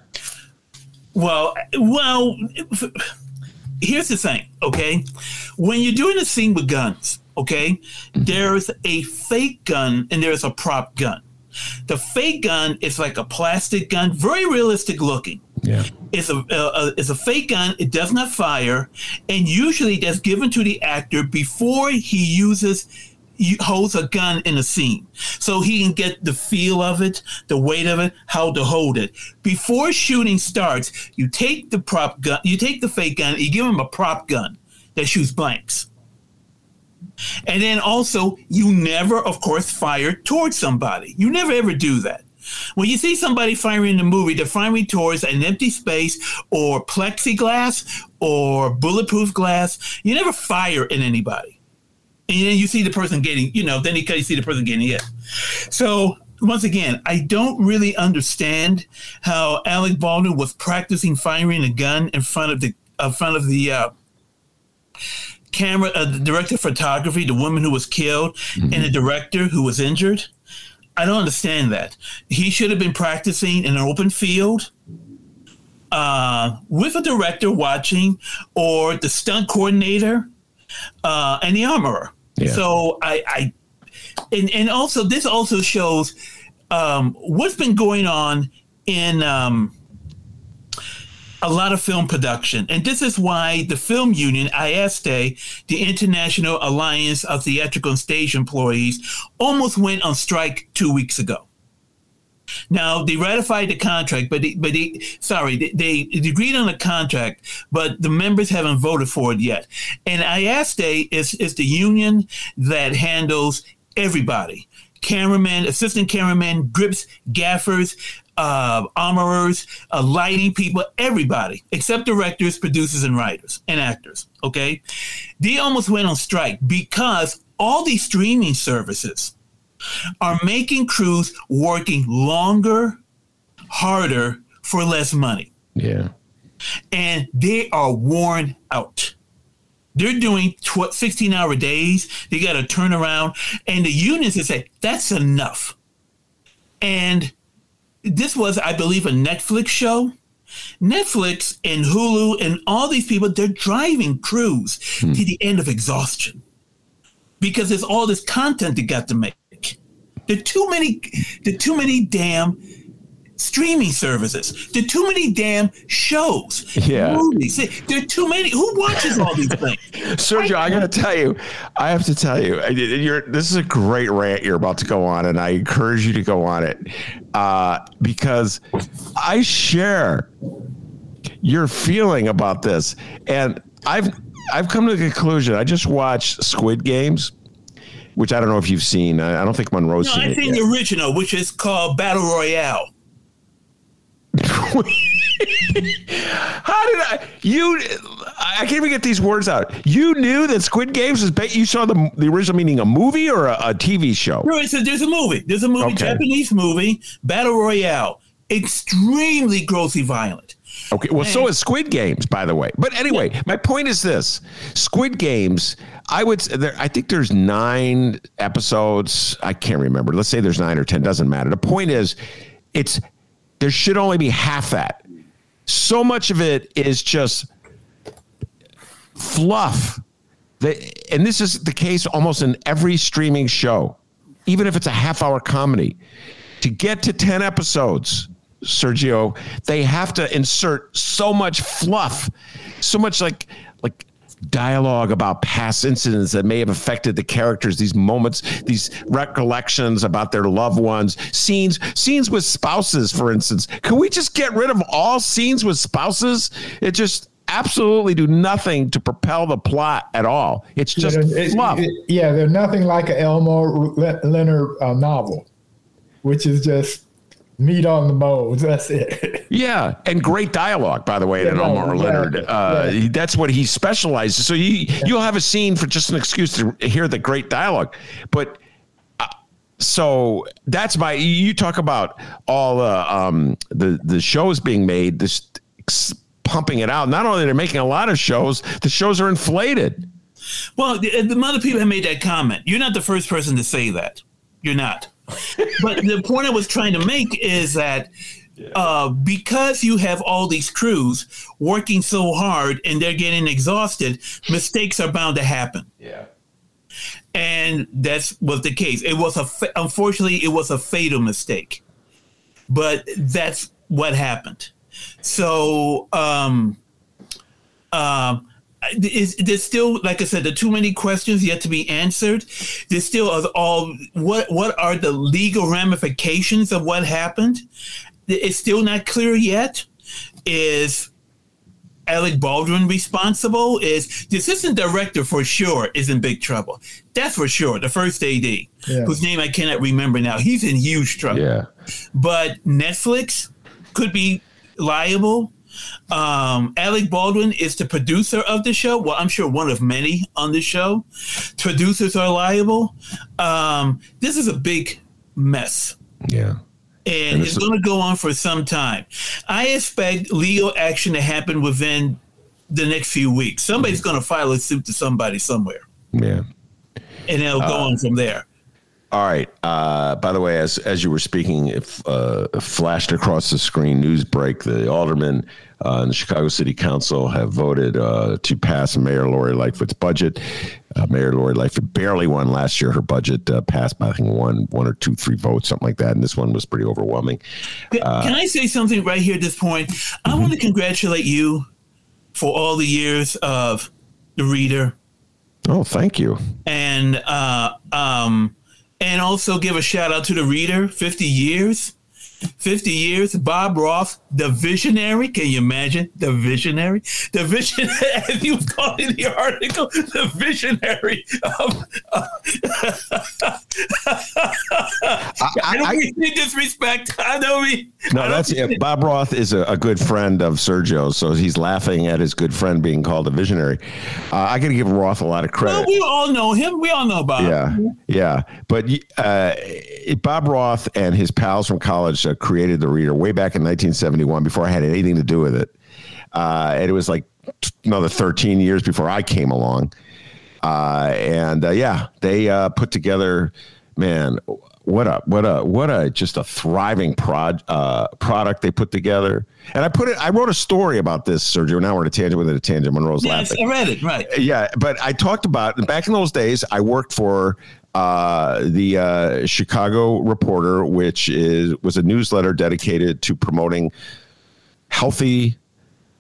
Well, well, here's the thing, okay? When you're doing a scene with guns, okay, there's a fake gun and there's a prop gun. The fake gun is like a plastic gun, very realistic looking. Yeah. It's a, uh, it's a fake gun. It does not fire, and usually that's given to the actor before he uses holds a gun in a scene, so he can get the feel of it, the weight of it, how to hold it. Before shooting starts, you take the prop gun, you take the fake gun, you give him a prop gun that shoots blanks. And then also, you never, of course, fire towards somebody. You never ever do that. When you see somebody firing in a movie, they're firing towards an empty space or plexiglass or bulletproof glass. You never fire in anybody. And then you see the person getting, you know, then you see the person getting hit. So once again, I don't really understand how Alec Baldwin was practicing firing a gun in front of the in front of the uh, camera, uh, the director of photography, the woman who was killed, mm-hmm. and the director who was injured. I don't understand that. He should have been practicing in an open field uh, with a director watching, or the stunt coordinator uh, and the armorer. Yeah. So I, I and, and also this also shows um, what's been going on in um, a lot of film production. And this is why the film union, IATSE, the International Alliance of Theatrical and Stage Employees, almost went on strike two weeks ago. Now they ratified the contract, but they, but they, sorry, they, they agreed on the contract, but the members haven't voted for it yet. And IATSE is is the union that handles everybody cameramen, assistant cameramen, grips, gaffers, uh, armorers, uh, lighting people, everybody except directors, producers, and writers and actors. Okay, they almost went on strike because all these streaming services are making crews working longer, harder for less money. Yeah, and they are worn out. They're doing tw- 16 hour days. They got to turn around. And the unions have said, that's enough. And this was, I believe, a Netflix show. Netflix and Hulu and all these people, they're driving crews hmm. to the end of exhaustion because there's all this content they got to make. There are too many, there are too many damn streaming services. There are too many damn shows, yeah. movies. There are too many. Who watches all these things? [laughs] Sergio, I, I got to tell you, I have to tell you, you're, this is a great rant you're about to go on, and I encourage you to go on it uh, because I share your feeling about this, and I've I've come to the conclusion. I just watched Squid Games which I don't know if you've seen. I don't think Monroe's no, seen I've seen the original, which is called Battle Royale. [laughs] How did I? You, I can't even get these words out. You knew that Squid Games was. Ba- you saw the the original meaning a movie or a, a TV show? No, it's a, there's a movie. There's a movie, okay. Japanese movie, Battle Royale, extremely grossly violent. Okay, well, and, so is Squid Games, by the way. But anyway, yeah. my point is this: Squid Games. I would. There, I think there's nine episodes. I can't remember. Let's say there's nine or ten. Doesn't matter. The point is, it's there should only be half that. So much of it is just fluff. and this is the case almost in every streaming show, even if it's a half hour comedy. To get to 10 episodes, Sergio, they have to insert so much fluff, so much like like dialogue about past incidents that may have affected the characters these moments these recollections about their loved ones. Scenes scenes with spouses for instance. Can we just get rid of all scenes with spouses? It just absolutely do nothing to propel the plot at all. It's just yeah, fluff. It, yeah they're nothing like an elmore leonard uh, novel which is just meat on the bones. [laughs] That's it. yeah, and great dialogue, by the way, yeah, in Elmore yeah, Leonard. Uh, yeah. That's what he specializes. So you you'll have a scene for just an excuse to hear the great dialogue, but. Uh, so that's my. You talk about all uh, um, the the shows being made, this pumping it out. Not only they're making a lot of shows, the shows are inflated. Well, the, the other people have made that comment. You're not the first person to say that. You're not but the point I was trying to make is that uh, because you have all these crews working so hard and they're getting exhausted, mistakes are bound to happen. Yeah. And that's was the case. It was a fa- unfortunately it was a fatal mistake, but that's what happened. So um, um, is there's still like I said, there are too many questions yet to be answered. There's still all what what are the legal ramifications of what happened? It's still not clear yet. Is Alec Baldwin responsible is the assistant director for sure is in big trouble. That's for sure. The first AD, yeah. whose name I cannot remember now, he's in huge trouble. Yeah. But Netflix could be liable. Um, Alec Baldwin is the producer of the show. Well, I'm sure one of many on the show. Producers are liable. Um, this is a big mess. Yeah and, and it's going to go on for some time. I expect legal action to happen within the next few weeks. Somebody's mm-hmm. going to file a suit to somebody somewhere. Yeah, and it'll go uh, on from there. All right. Uh, by the way, as as you were speaking, if uh, flashed across the screen, news break: the aldermen uh, and the Chicago City Council have voted uh, to pass Mayor Lori Lightfoot's budget. Uh, Mayor Lori Lightfoot barely won last year. Her budget uh, passed by I think one, one or two, three votes, something like that. And this one was pretty overwhelming. Can, can I say something right here at this point? Mm-hmm. I want to congratulate you for all the years of the reader. Oh, thank you. And um and also give a shout out to the reader 50 years 50 years bob roth the visionary. Can you imagine? The visionary? The vision [laughs] as he was called in the article. The visionary of, uh, [laughs] I, I, don't mean disrespect. I don't mean no don't that's yeah, bob roth is a, a, good friend of sergio so he's laughing at his good friend being called a visionary. Uh, i gotta give roth a lot of credit. Well, we all know him. We all know bob. Yeah yeah but uh, bob roth and his pals from college uh, created the reader way back in 1971 before I had anything to do with it. Uh, and it was like another 13 years before I came along. Uh, and uh, yeah, they uh, put together, man, what a what a what a just a thriving prod uh, product they put together. And I put it. I wrote a story about this, Sergio. Now we're in a tangent with a tangent. Monroe's yes, laughing. I read it. Right. Yeah, but I talked about back in those days. I worked for uh, the uh, Chicago Reporter, which is was a newsletter dedicated to promoting healthy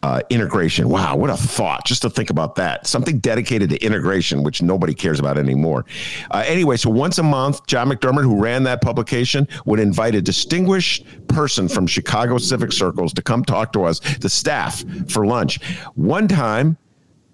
uh, integration. Wow, what a thought! Just to think about that. Something dedicated to integration, which nobody cares about anymore. Uh, anyway, so once a month, John McDermott, who ran that publication, would invite a distinguished person from Chicago Civic Circles to come talk to us, the staff, for lunch. One time,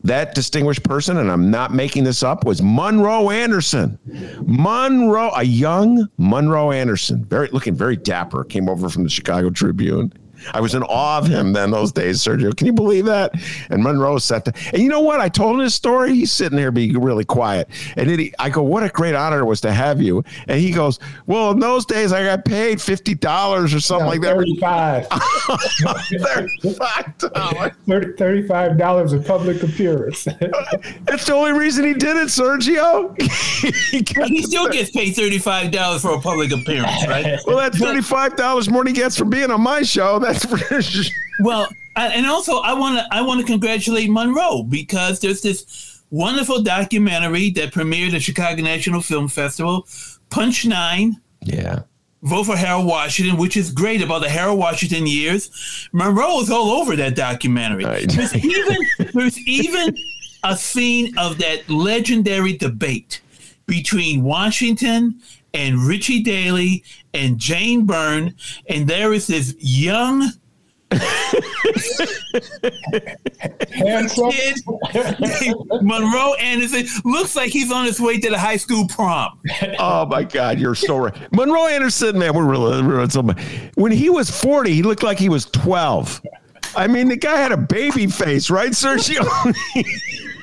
that distinguished person, and I'm not making this up, was Monroe Anderson. Monroe, a young Monroe Anderson, very looking very dapper, came over from the Chicago Tribune. I was in awe of him then those days, Sergio. Can you believe that? And Monroe sat there. And you know what? I told him his story. He's sitting there being really quiet. And then he, I go, what a great honor it was to have you. And he goes, well, in those days I got paid $50 or something no, like that. 35 [laughs] $35. [laughs] $35 a public appearance. [laughs] That's the only reason he did it, Sergio. he still gets paid $35 for a public appearance, right? Well, that's $35 more than he gets for being on my show. That's that's well, and also I want to I want to congratulate Monroe because there's this wonderful documentary that premiered at Chicago National Film Festival, Punch Nine. Yeah. Vote for Harold Washington, which is great about the Harold Washington years. Monroe is all over that documentary. Right. There's even there's even a scene of that legendary debate between Washington and Richie Daley and Jane Byrne, and there is this young [laughs] kid, Monroe Anderson looks like he's on his way to the high school prom. Oh my God, you're so right. Monroe Anderson, man, we're really, really when he was 40, he looked like he was 12. I mean, the guy had a baby face, right, Sergio?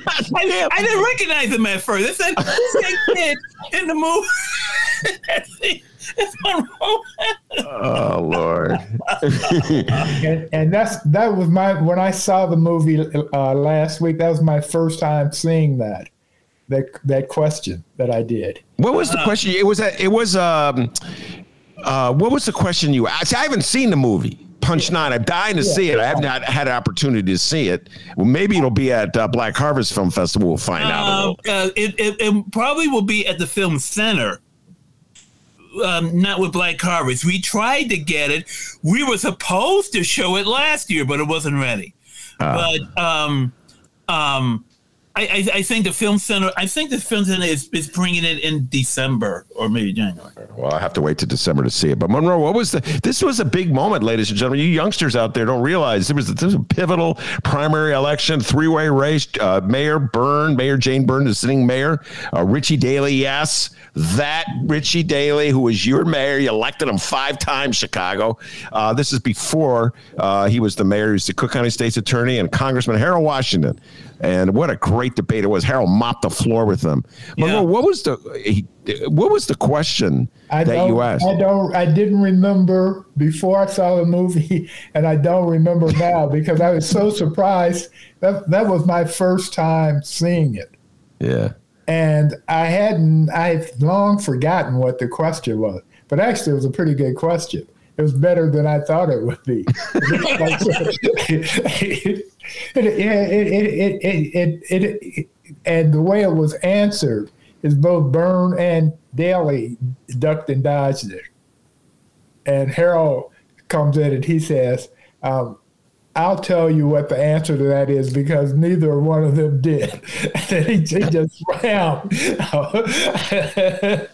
[laughs] I, I, didn't recognize him at first. It's that same kid in the movie. [laughs] oh Lord! and, and, that's that was my when I saw the movie uh, last week. That was my first time seeing that that that question that I did. What was the uh, question? It was a, it was um uh what was the question you asked? I haven't seen the movie. Punch Nine. I'm dying to yeah. see it. I have not had an opportunity to see it. Well, maybe it'll be at uh, Black Harvest Film Festival. We'll find uh, out. Uh, it, it, it, probably will be at the Film Center. Um, not with Black Harvest. We tried to get it. We were supposed to show it last year, but it wasn't ready. Uh. But um, um, I, I, think the film center. I think the film center is, is bringing it in December or maybe January. Well, I have to wait to December to see it. But Monroe, what was the? This was a big moment, ladies and gentlemen. You youngsters out there don't realize there was, there was a pivotal primary election, three way race. Uh, mayor Byrne, Mayor Jane Byrne, the sitting mayor. Uh, Richie Daley, yes, that Richie Daley, who was your mayor. You elected him five times, Chicago. Uh, this is before uh, he was the mayor. He was the Cook County State's attorney and Congressman Harold Washington. And what a great debate it was. Harold mopped the floor with them. Yeah. What was the he, what was the question I that you asked? I don't. I didn't remember before I saw the movie, [laughs] and I don't remember now because I was so surprised. That that was my first time seeing it, Yeah. and I hadn't. I've long forgotten what the question was, but actually, it was a pretty good question. It was better than I thought it would be. [laughs] [laughs] it, it, it, it, it, and the way it was answered is both Byrne and Daley ducked and dodged it. And Harold comes in and he says, um, I'll tell you what the answer to that is because neither one of them did. [laughs] And he, just [laughs] swam. [laughs]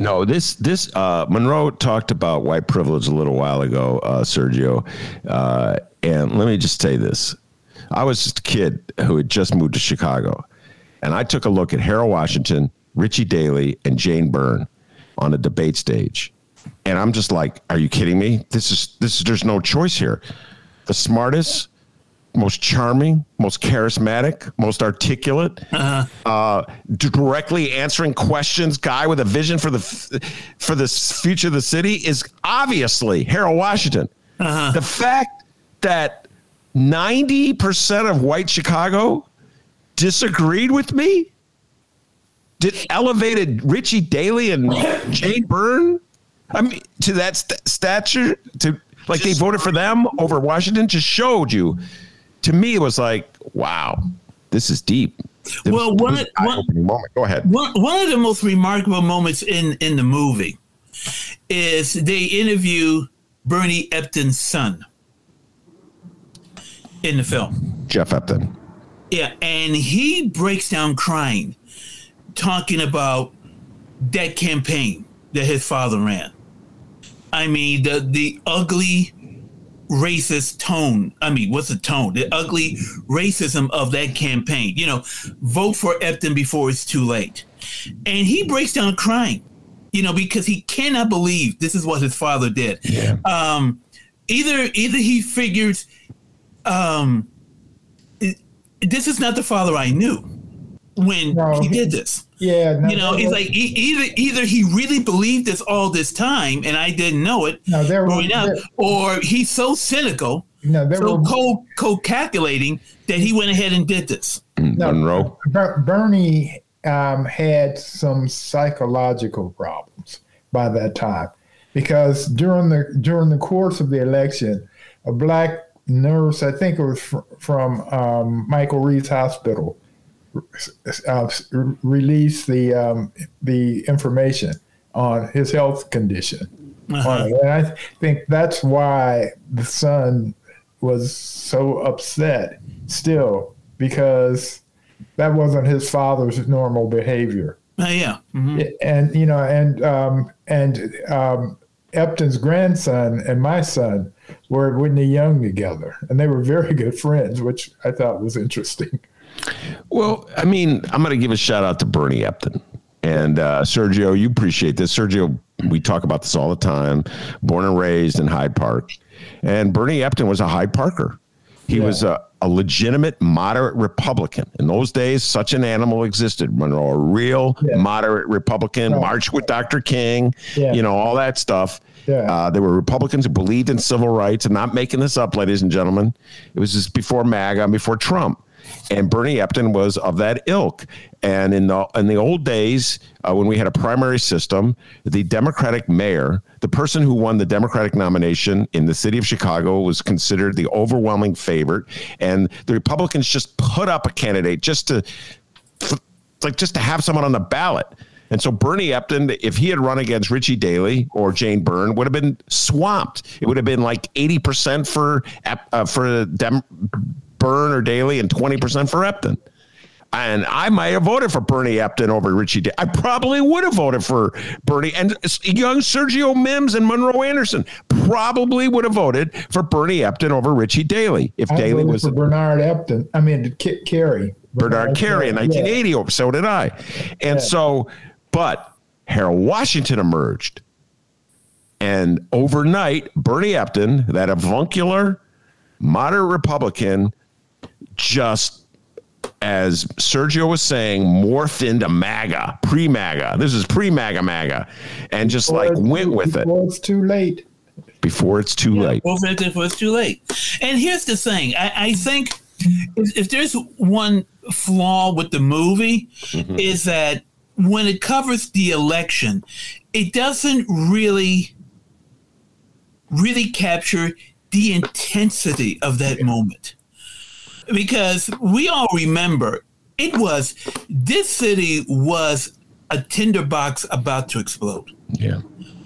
No, this this uh, Monroe talked about white privilege a little while ago, uh, Sergio, uh, and let me just say this: I was just a kid who had just moved to Chicago, and I took a look at Harold Washington, Richie Daley, and Jane Byrne on a debate stage, and I'm just like, "Are you kidding me? This is this is there's no choice here. The smartest." Most charming, most charismatic, most articulate, uh, directly answering questions guy with a vision for the f- for the future of the city is obviously Harold Washington. The fact that 90% of white Chicago disagreed with me? Did elevated Richie Daley and Jane Byrne I mean to that st- stature to like they voted for them over Washington just showed you. To me it was like wow this is deep. It Well, one- one- moment. Go ahead. One one of the most remarkable moments in in the movie is they interview Bernie Epton's son in the film. Jeff Epton Yeah, and he breaks down crying, talking about that campaign that his father ran. I mean, the the ugly racist tone. I mean, what's the tone? The ugly racism of that campaign. You know, vote for Epton before it's too late. And he breaks down crying, you know, because he cannot believe this is what his father did. Yeah. Um, either either he figures um, it- this is not the father I knew when No, he he- did this. yeah, no, You know, there it's like e- either either he really believed this all this time and I didn't know it No, there was- growing up, there- or he's so cynical, no, there so were, cold, cold calculating that he went ahead and did this. No. Monroe Ber- Bernie um, had some psychological problems by that time because during the during the course of the election, a black nurse, I think it was fr- from um, Michael Reese's hospital, uh, released the um, the information on his health condition. on it. And I think that's why the son was so upset still because that wasn't his father's normal behavior. Uh, yeah, Mhm. And you know, and um, and um, Epton's grandson and my son were Whitney Young together, and they were very good friends, which I thought was interesting. Well, I mean, I'm going to give a shout out to Bernie Epton. And uh, Sergio, you appreciate this. Sergio, we talk about this all the time. Born and raised in Hyde Park. And Bernie Epton was a Hyde Parker. He Yeah. was a, a legitimate moderate Republican. In those days, such an animal existed. Monroe, a real Yeah. moderate Republican, Right. marched with Dr. King, Yeah. you know, all that stuff. Yeah. Uh, there were Republicans who believed in civil rights. I'm not making this up, ladies and gentlemen. It was just before MAGA, before Trump. And Bernie Epton was of that ilk. And in the in the old days, uh, when we had a primary system, the Democratic mayor, the person who won the Democratic nomination in the city of Chicago, was considered the overwhelming favorite. And the Republicans just put up a candidate just to like just to have someone on the ballot. And so Bernie Epton, if he had run against Richie Daley or Jane Byrne, would have been swamped. It would have been like eighty percent for Ep- uh, for Dem- Byrne or Daley and twenty percent for Epton. and I might have voted for Bernie Epton over Richie. Daley. I probably would have voted for Bernie and young Sergio Mims and Monroe Anderson probably would have voted for Bernie Epton over Richie Daley if I Daley voted was for Bernard Epton. I mean, K- Carey. Bernard Carey in Yeah. 1980. So did I. And so, but Harold Washington emerged. And overnight, Bernie Epton, that avuncular, moderate Republican, just as Sergio was saying, morphed into MAGA, pre MAGA. This is pre MAGA MAGA, and just like Before it's went too- with it Before it's too late. before it's too late. Both it before it's too late. And here's the thing: I, I think if, if there's one flaw with the movie, mm-hmm. is that when it covers the election, it doesn't really, really capture the intensity of that moment. Because we all remember it was this city was a tinderbox about to explode. Yeah.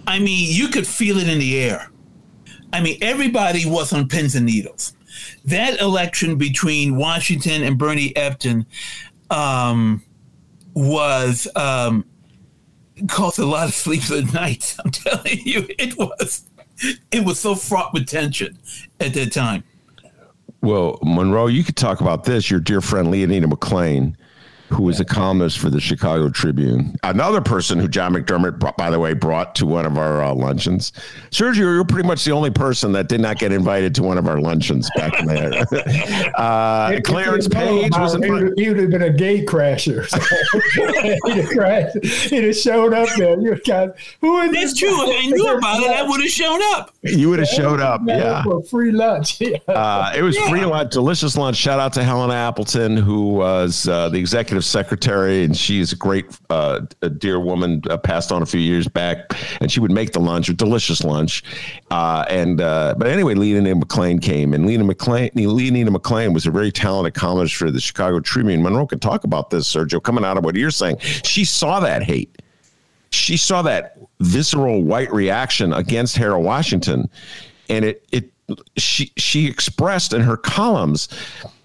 I mean, you could feel it in the air. I mean, everybody was on pins and needles. That election between Washington and Bernie Epton um, was um, caused a lot of sleepless nights. [laughs] I'm telling you, it was it was so fraught with tension at that time. Well, Monroe, you could talk about this. Your dear friend Leanita McClain, who was a columnist for the Chicago Tribune, another person who John McDermott, brought, by the way, brought to one of our uh, luncheons. Sergio, you're pretty much the only person that did not get invited to one of our luncheons back in there. [laughs] uh, Clarence Page was He invited. would, he would have been a gate crasher. [laughs] he'd, have crashed, he'd have showed up there. You guys, who is It's this true. guy? If I knew about it, I would have shown up. You would have showed up. Yeah. For free lunch. Yeah. Uh, it was free lunch, delicious lunch. Shout out to Helen Appleton, who was uh, the executive secretary, and she's a great, uh, a dear woman, uh, passed on a few years back, and she would make the lunch, a delicious lunch. Uh, and uh, but anyway, Lena McClain came, and Lena McClain, Lena McClain was a very talented columnist for the Chicago Tribune. Monroe could talk about this, Sergio, coming out of what you're saying. She saw that hate she saw that visceral white reaction against Harold Washington, and it it she she expressed in her columns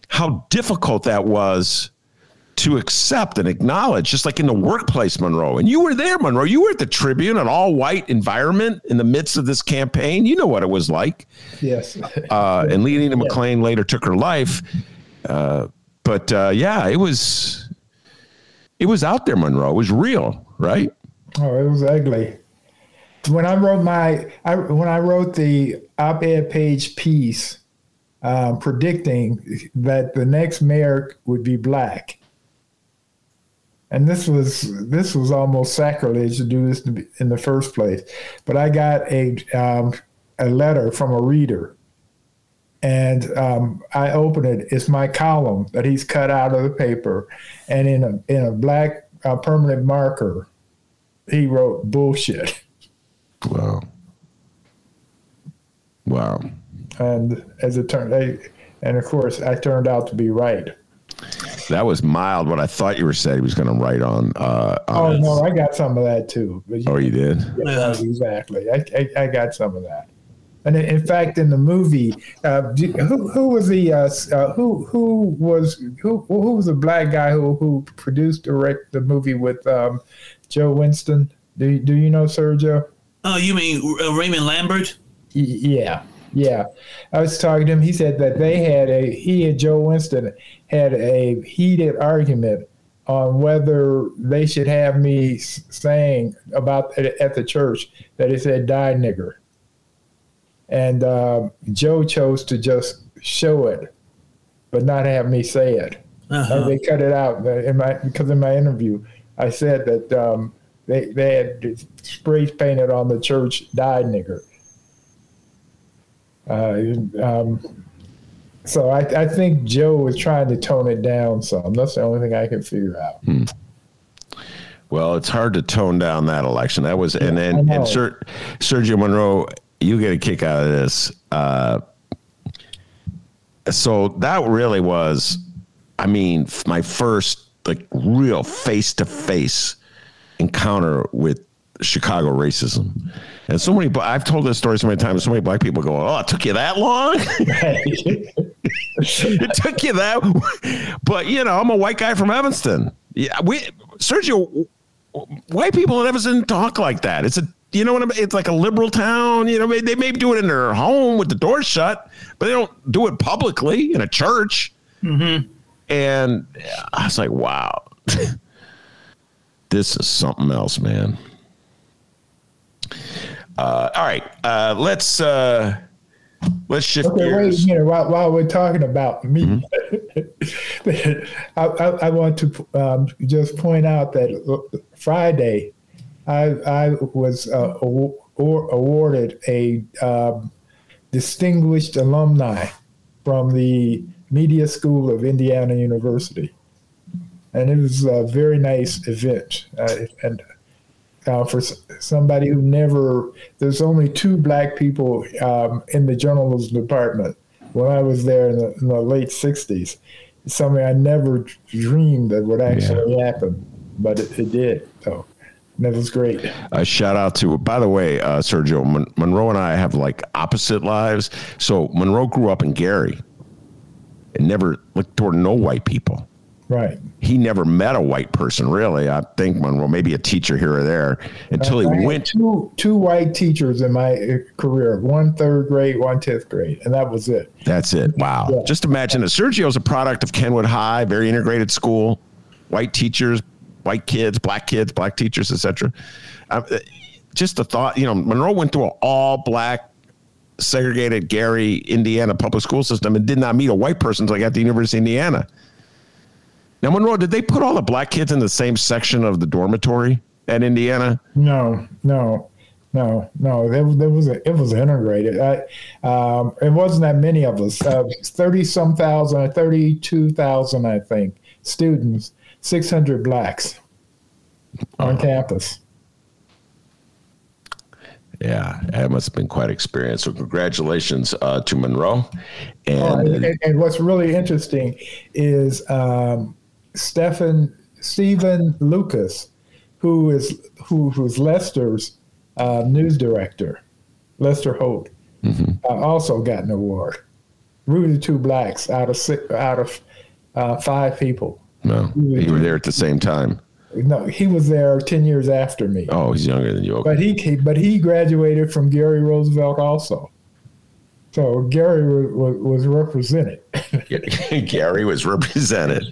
how difficult that was to accept and acknowledge, just like in the workplace, Monroe. And you were there, Monroe. You were at the Tribune, an all white environment in the midst of this campaign. You know what it was like. yes. [laughs] Uh, and Leanita McClain later took her life. Uh, but uh, yeah, it was it was out there, Monroe. It was real, right? Oh, it was ugly. When I wrote my, I, when I wrote the op-ed page piece um, predicting that the next mayor would be black, and this was this was almost sacrilege to do this in the first place, but I got a um, a letter from a reader, and um, I opened it. It's my column that he's cut out of the paper, and in a in a black uh, permanent marker he wrote bullshit. Wow. Wow. And as it turned, and of course, I turned out to be right. That was mild. What I thought you were saying he was going to write on. Uh, Oh on no, I got some of that too. But oh, you did. yeah, exactly. I, I, I got some of that. And in in fact, in the movie, uh, who, who was the uh, uh, who who was who who was the black guy who who produced direct the movie with um, Joe Winston? Do you, do you know Sergio? Oh, you mean uh, Raymond Lambert? Y- Yeah, yeah. I was talking to him. He said that they had a he and Joe Winston had a heated argument on whether they should have me saying about at at the church that it said "die nigger," and uh, Joe chose to just show it, but not have me say it. Uh-huh. Uh, they cut it out in my because in my interview I said that um, they they had spray painted on the church "die nigger." Uh, um, so I, I think Joe was trying to tone it down some. That's the only thing I can figure out. Well, it's hard to tone down that election. That was, and I and, know. and Ser, Sergio Monroe, you get a kick out of this. Uh, so that really was, I mean, my first like real face to face encounter with Chicago racism. And so many, I've told this story so many times. So many black people go, "Oh, it took you that long." [laughs] [laughs] [laughs] [laughs] it took you that, but you know, I'm a white guy from Evanston. Yeah, we Sergio, white people in Evanston talk like that. It's a you know what I mean? It's like a liberal town. You know, they may do it in their home with the door shut, but they don't do it publicly in a church. Mm-hmm. And I was like, wow, [laughs] this is something else, man. Uh, all right, uh, let's uh, let's shift okay, gears. Wait a minute. While, while we're talking about me, mm-hmm. [laughs] I, I, I, want to um, just point out that Friday I, I was uh, awarded a um, distinguished alumni from the Media School of Indiana University. And it was a very nice event. Uh, and uh, for somebody who never, there's only two black people um, in the journalism department when I was there in the, in the late 60s. It's something I never dreamed that would actually yeah. happen, but it, it did. So that was great. A shout out to, by the way, uh, Sergio Mon- Monroe and I have like opposite lives. So Monroe grew up in Gary and never looked toward no white people. Right. He never met a white person, really. I think Monroe, maybe a teacher here or there, until uh, he went. Two, two white teachers in my uh, career one third grade, one 10th grade, and that was it. That's it. Wow. Yeah. Just imagine that Sergio's a product of Kenwood High, very integrated school, white teachers, white kids, black kids, black teachers, etc. Uh, just the thought, you know, Monroe went through an all black segregated Gary, Indiana public school system and did not meet a white person until I got to the University of Indiana. Now, Monroe, did they put all the black kids in the same section of the dormitory at Indiana? No, no, no, no. There, there was a, it was integrated. I, um, it wasn't that many of us. Thirty uh, some thousand, thirty two thousand, I think, students 600 blacks on uh-huh. campus. Yeah, that must have been quite an experience. So congratulations uh, to Monroe. And, uh, and, and, what's really interesting is um, Stephen Stephen Lucas, who is who who's Lester's uh, news director, Lester Holt, mm-hmm. Uh, also got an award. Rooted two blacks out of six, out of uh, five people. No, you were there at the same time. No, he was there ten years after me. Oh, he's younger than you. Okay. But he but he graduated from Gary Roosevelt also. So Gary was, was represented. [laughs] Gary was represented.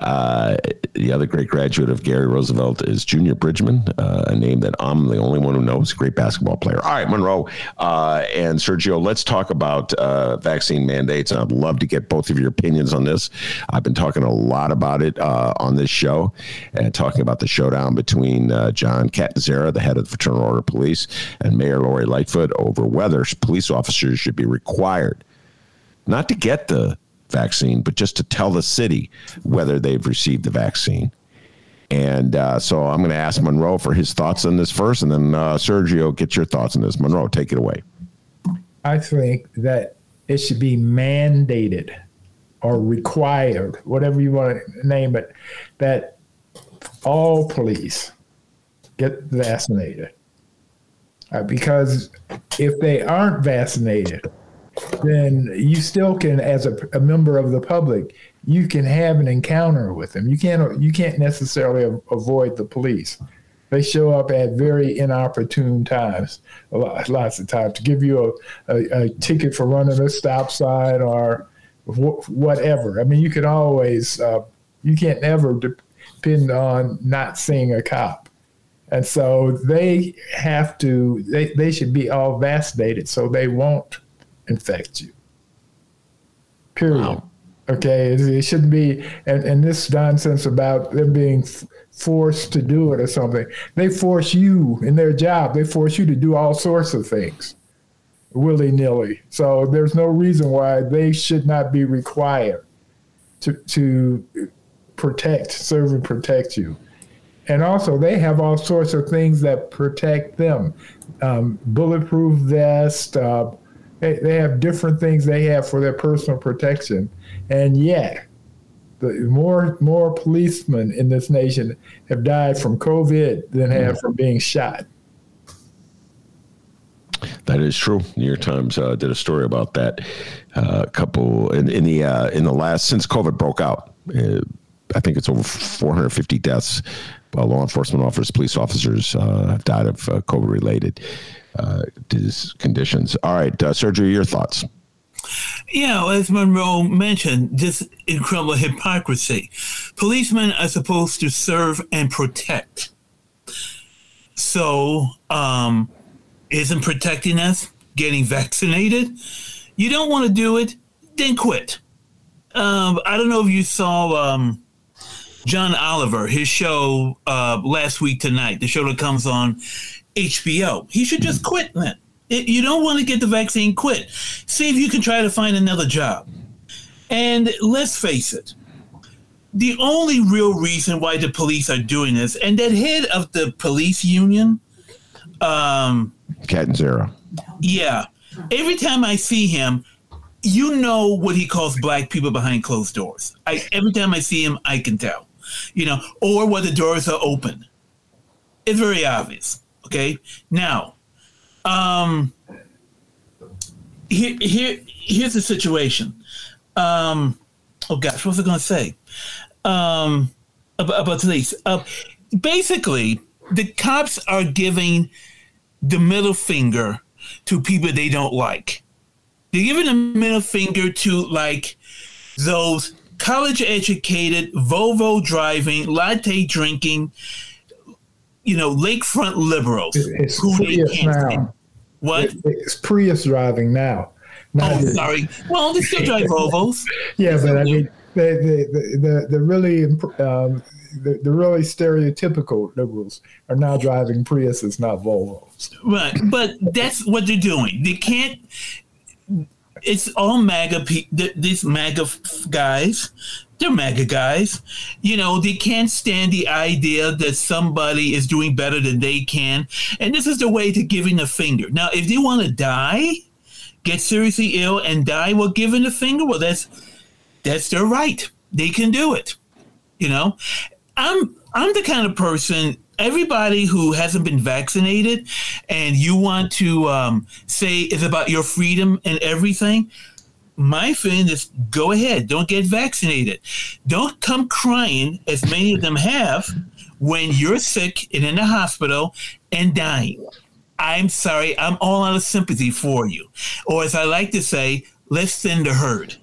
Uh, the other great graduate of Gary Roosevelt is Junior Bridgeman, uh, a name that I'm the only one who knows. Great basketball player. All right, Monroe uh, and Sergio, let's talk about uh, vaccine mandates. I'd love to get both of your opinions on this. I've been talking a lot about it uh, on this show and talking about the showdown between uh, John Catanzara, the head of the Fraternal Order of Police, and Mayor Lori Lightfoot over whether police officers should be required not to get the vaccine, but just to tell the city whether they've received the vaccine. And uh, so I'm going to ask Monroe for his thoughts on this first, and then uh, Sergio, get your thoughts on this. Monroe, take it away. I think that it should be mandated or required, whatever you want to name it, that all police get vaccinated. Uh, because if they aren't vaccinated, then you still can, as a, a, member of the public, you can have an encounter with them. You can't you can't necessarily avoid the police. They show up at very inopportune times, lot, lots of times, to give you a, a, a ticket for running a stop sign or wh- whatever. I mean, you can always uh, you can't ever depend on not seeing a cop. And so they have to, they, they should be all vaccinated so they won't infect you. Period. Wow. Okay. It, it, shouldn't be, and, and this nonsense about them being f- forced to do it or something. They force you in their job, they force you to do all sorts of things willy nilly. So there's no reason why they should not be required to, to protect, serve and protect you and also they have all sorts of things that protect them um, bulletproof vest uh, they, they have different things they have for their personal protection and yet the more more policemen in this nation have died from covid than have from being shot That is true. New York Times uh, did a story about that. Uh, a couple in, in the uh, in the last since COVID broke out. Uh, I think it's over 450 deaths. Uh, law enforcement officers, police officers uh, have died of COVID related conditions. All right, Sergio, your thoughts. Yeah, as Monroe mentioned, this incredible hypocrisy. Policemen are supposed to serve and protect. So, um, isn't protecting us getting vaccinated? You don't want to do it, then quit. Um, I don't know if you saw um, John Oliver, his show uh, last week tonight, the show that comes on HBO. He should just quit then. It, you don't want to get the vaccine, quit. See if you can try to find another job. And let's face it, the only real reason why the police are doing this, and that head of the police union, um, Catanzara. Yeah. Every time I see him, you know what he calls black people behind closed doors. I every time I see him, I can tell. You know, or where the doors are open. It's very obvious. Okay. Now, um, here, here, here's the situation. Um, oh gosh, what was I going to say? Um, about, about police. Uh, basically, the cops are giving the middle finger to people they don't like. They're giving the middle finger to like those college educated, Volvo driving, latte drinking, you know, lakefront liberals it's who they can't now. What? It's Prius driving now. oh, sorry. Well, they still [laughs] drive Volvos. yeah, but I mean, [laughs] the the the, the really um, the, the really stereotypical liberals are now driving Priuses, not Volvos. Right, but that's what they're doing. They can't. It's all MAGA. These MAGA guys they're MAGA guys. You know, they can't stand the idea that somebody is doing better than they can. And this is the way to giving a finger. Now, if they want to die, get seriously ill and die while giving the finger, well, that's that's their right. They can do it. You know, I'm I'm the kind of person. Everybody who hasn't been vaccinated, and you want to um, say it's about your freedom and everything my friend is go ahead, don't get vaccinated. Don't come crying, as many of them have, when you're sick and in the hospital and dying. I'm sorry, I'm all out of sympathy for you. Or as I like to say, let's thin the herd.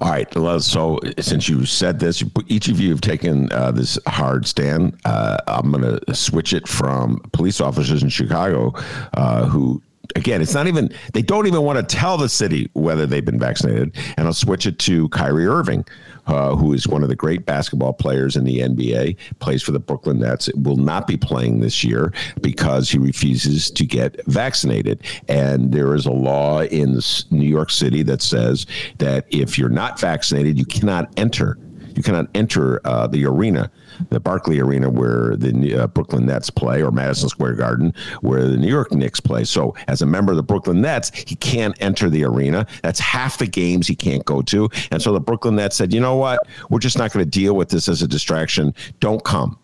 All right. So since you said this, each of you have taken uh, this hard stand. Uh, I'm going to switch it from police officers in Chicago uh, who again, it's not even, they don't even want to tell the city whether they've been vaccinated. And I'll switch it to Kyrie Irving, uh, who is one of the great basketball players in the NBA, plays for the Brooklyn Nets, will not be playing this year because he refuses to get vaccinated. And there is a law in New York City that says that if you're not vaccinated, you cannot enter. You cannot enter uh, the arena the Barclay Arena where the uh, Brooklyn Nets play, or Madison Square Garden where the New York Knicks play. So, as a member of the Brooklyn Nets, he can't enter the arena. That's half the games he can't go to. And so the Brooklyn Nets said, you know what? We're just not going to deal with this as a distraction. Don't come.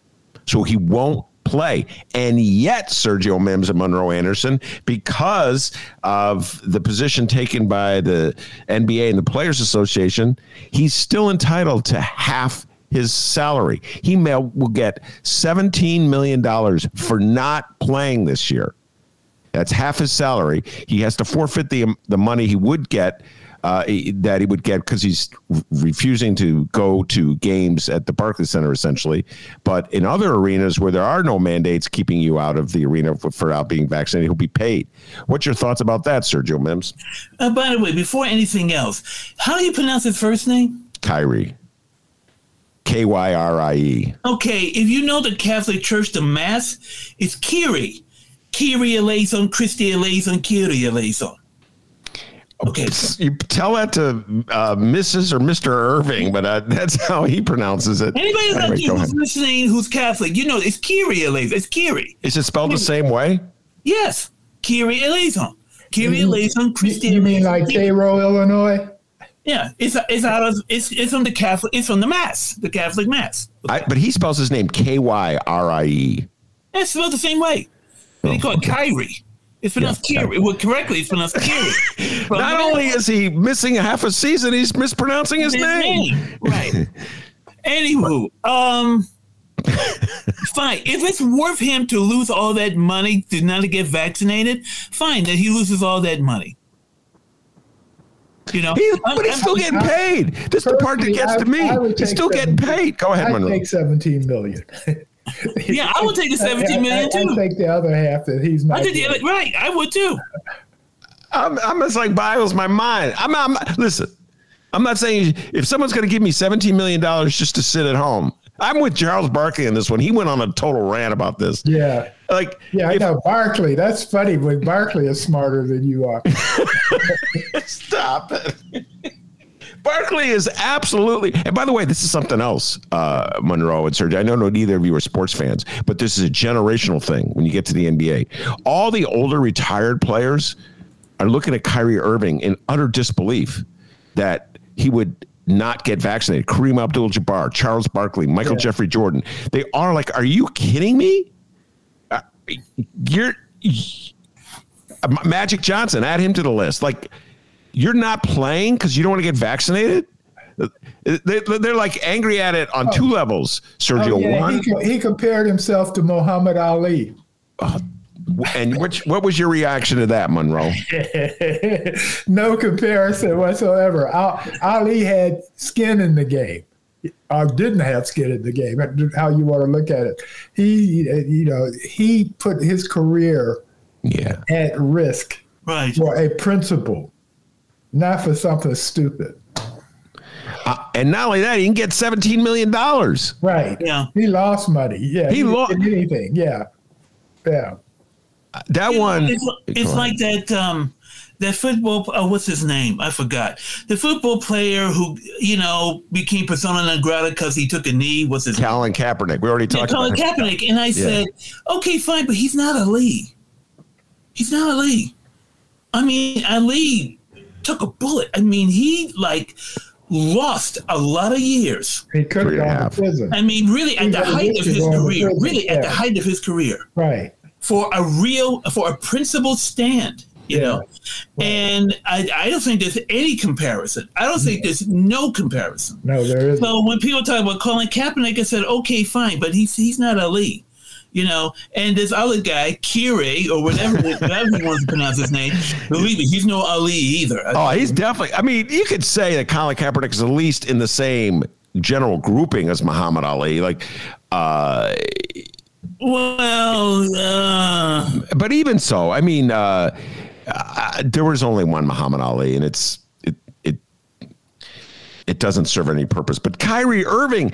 So he won't play. And yet, Sergio Mims and Monroe Anderson, because of the position taken by the NBA and the Players Association, he's still entitled to half his salary. He may, will get $17 million for not playing this year. That's half his salary. He has to forfeit the, the money he would get. Uh, that he would get because he's refusing to go to games at the Barclays Center, essentially. But in other arenas where there are no mandates keeping you out of the arena for, for out being vaccinated, he'll be paid. What's your thoughts about that, Sergio Mims? Uh, by the way, before anything else, how do you pronounce his first name? Kyrie. K Y R I E. Okay, if you know the Catholic Church, the Mass, it's Kyrie. Kyrie eleison, Christi eleison, Kyrie eleison. Okay. You tell that to uh, Mrs. or Mr. Irving, but uh, that's how he pronounces it. Anybody anyway, who's ahead. listening who's Catholic, you know it's Kyrie eleison. It's Kyrie. Is it spelled the same way? Yes. Kyrie eleison. Kyrie eleison, Christi You mean like Cairo, Illinois? Yeah, it's it's out of it's it's from the Catholic it's from the Mass, the Catholic Mass. I, but he spells his name K Y R I E. It's spelled the same way. But oh, they call it Kyrie. It's pronounced Kiri. Well, correctly, it's pronounced Kiri. [laughs] But Not only is he missing a half a season, he's mispronouncing his, his name. name. Right. Anywho, um, [laughs] fine. If it's worth him to lose all that money to not get vaccinated, fine. That he loses all that money. You know, He, but he's still getting paid. This is the part that gets I- to me. He's take still getting paid. Go ahead, I'd Monroe. take 17 million. [laughs] Yeah, I would take the 17 million, I, I, too. I take the other half that he's not. I did the other, right. I would too. I'm, I'm just like boggles my mind. I'm, I'm listen. I'm not saying if someone's going to give me 17 million dollars just to sit at home. I'm with Charles Barkley in this one. He went on a total rant about this. Yeah. Like, Yeah, I if- know. Barkley. That's funny when Barkley is smarter than you are. [laughs] Stop it. Barkley is absolutely. And by the way, this is something else, uh, Monroe and Sergio. I know neither of you are sports fans, but this is a generational thing when you get to the NBA. All the older retired players are looking at Kyrie Irving in utter disbelief that he would not get vaccinated. Kareem Abdul-Jabbar, Charles Barkley, Michael Yeah. Jeffrey Jordan. They are like, are you kidding me? Uh, you're. Magic Johnson, add him to the list. Like, you're not playing because you don't want to get vaccinated. They, they're like angry at it on two oh. levels, Sergio. Oh, yeah, One, he, he compared himself to Muhammad Ali. Uh, and which what was your reaction to that, Monroe? [laughs] no comparison whatsoever. Ali had skin in the game, or didn't have skin in the game. How you want to look at it? He, you know, he put his career Yeah, at risk Right. for a principle, not for something stupid. uh, and not only that, he can get seventeen million dollars. Right. Yeah. He lost money. Yeah. He didn't lo- get anything. Yeah. Yeah. That You know, one, It's, it's Go like that. Um, that football. Oh, what's his name? I forgot. The football player who you know became persona non grata because he took a knee. What's his name? Colin Kaepernick. We already Yeah, talked Colin about him. Kaepernick. And I said, okay, fine, but he's not a Ali. He's not a Ali. I mean, Ali took a bullet. I mean, he like lost a lot of years. He could Three have gone to prison. I mean, really at the height of his career. prison, Really at the height of his career. Right. For a real, for a principled stand. You Yeah. know, and I, I don't think there's any comparison. I don't think there's no comparison. No, there isn't. So when people talk about Colin Kaepernick, I said, okay, fine, but he's he's not Ali, you know. And this other guy, Kire or whatever, [laughs] whatever he wants to pronounce his name, believe me, he's no Ali either. Oh, he's definitely. I mean, you could say that Colin Kaepernick is at least in the same general grouping as Muhammad Ali. Like, uh, well, uh, but even so, I mean, uh, uh, there was only one Muhammad Ali, and it's it it it doesn't serve any purpose. But Kyrie Irving.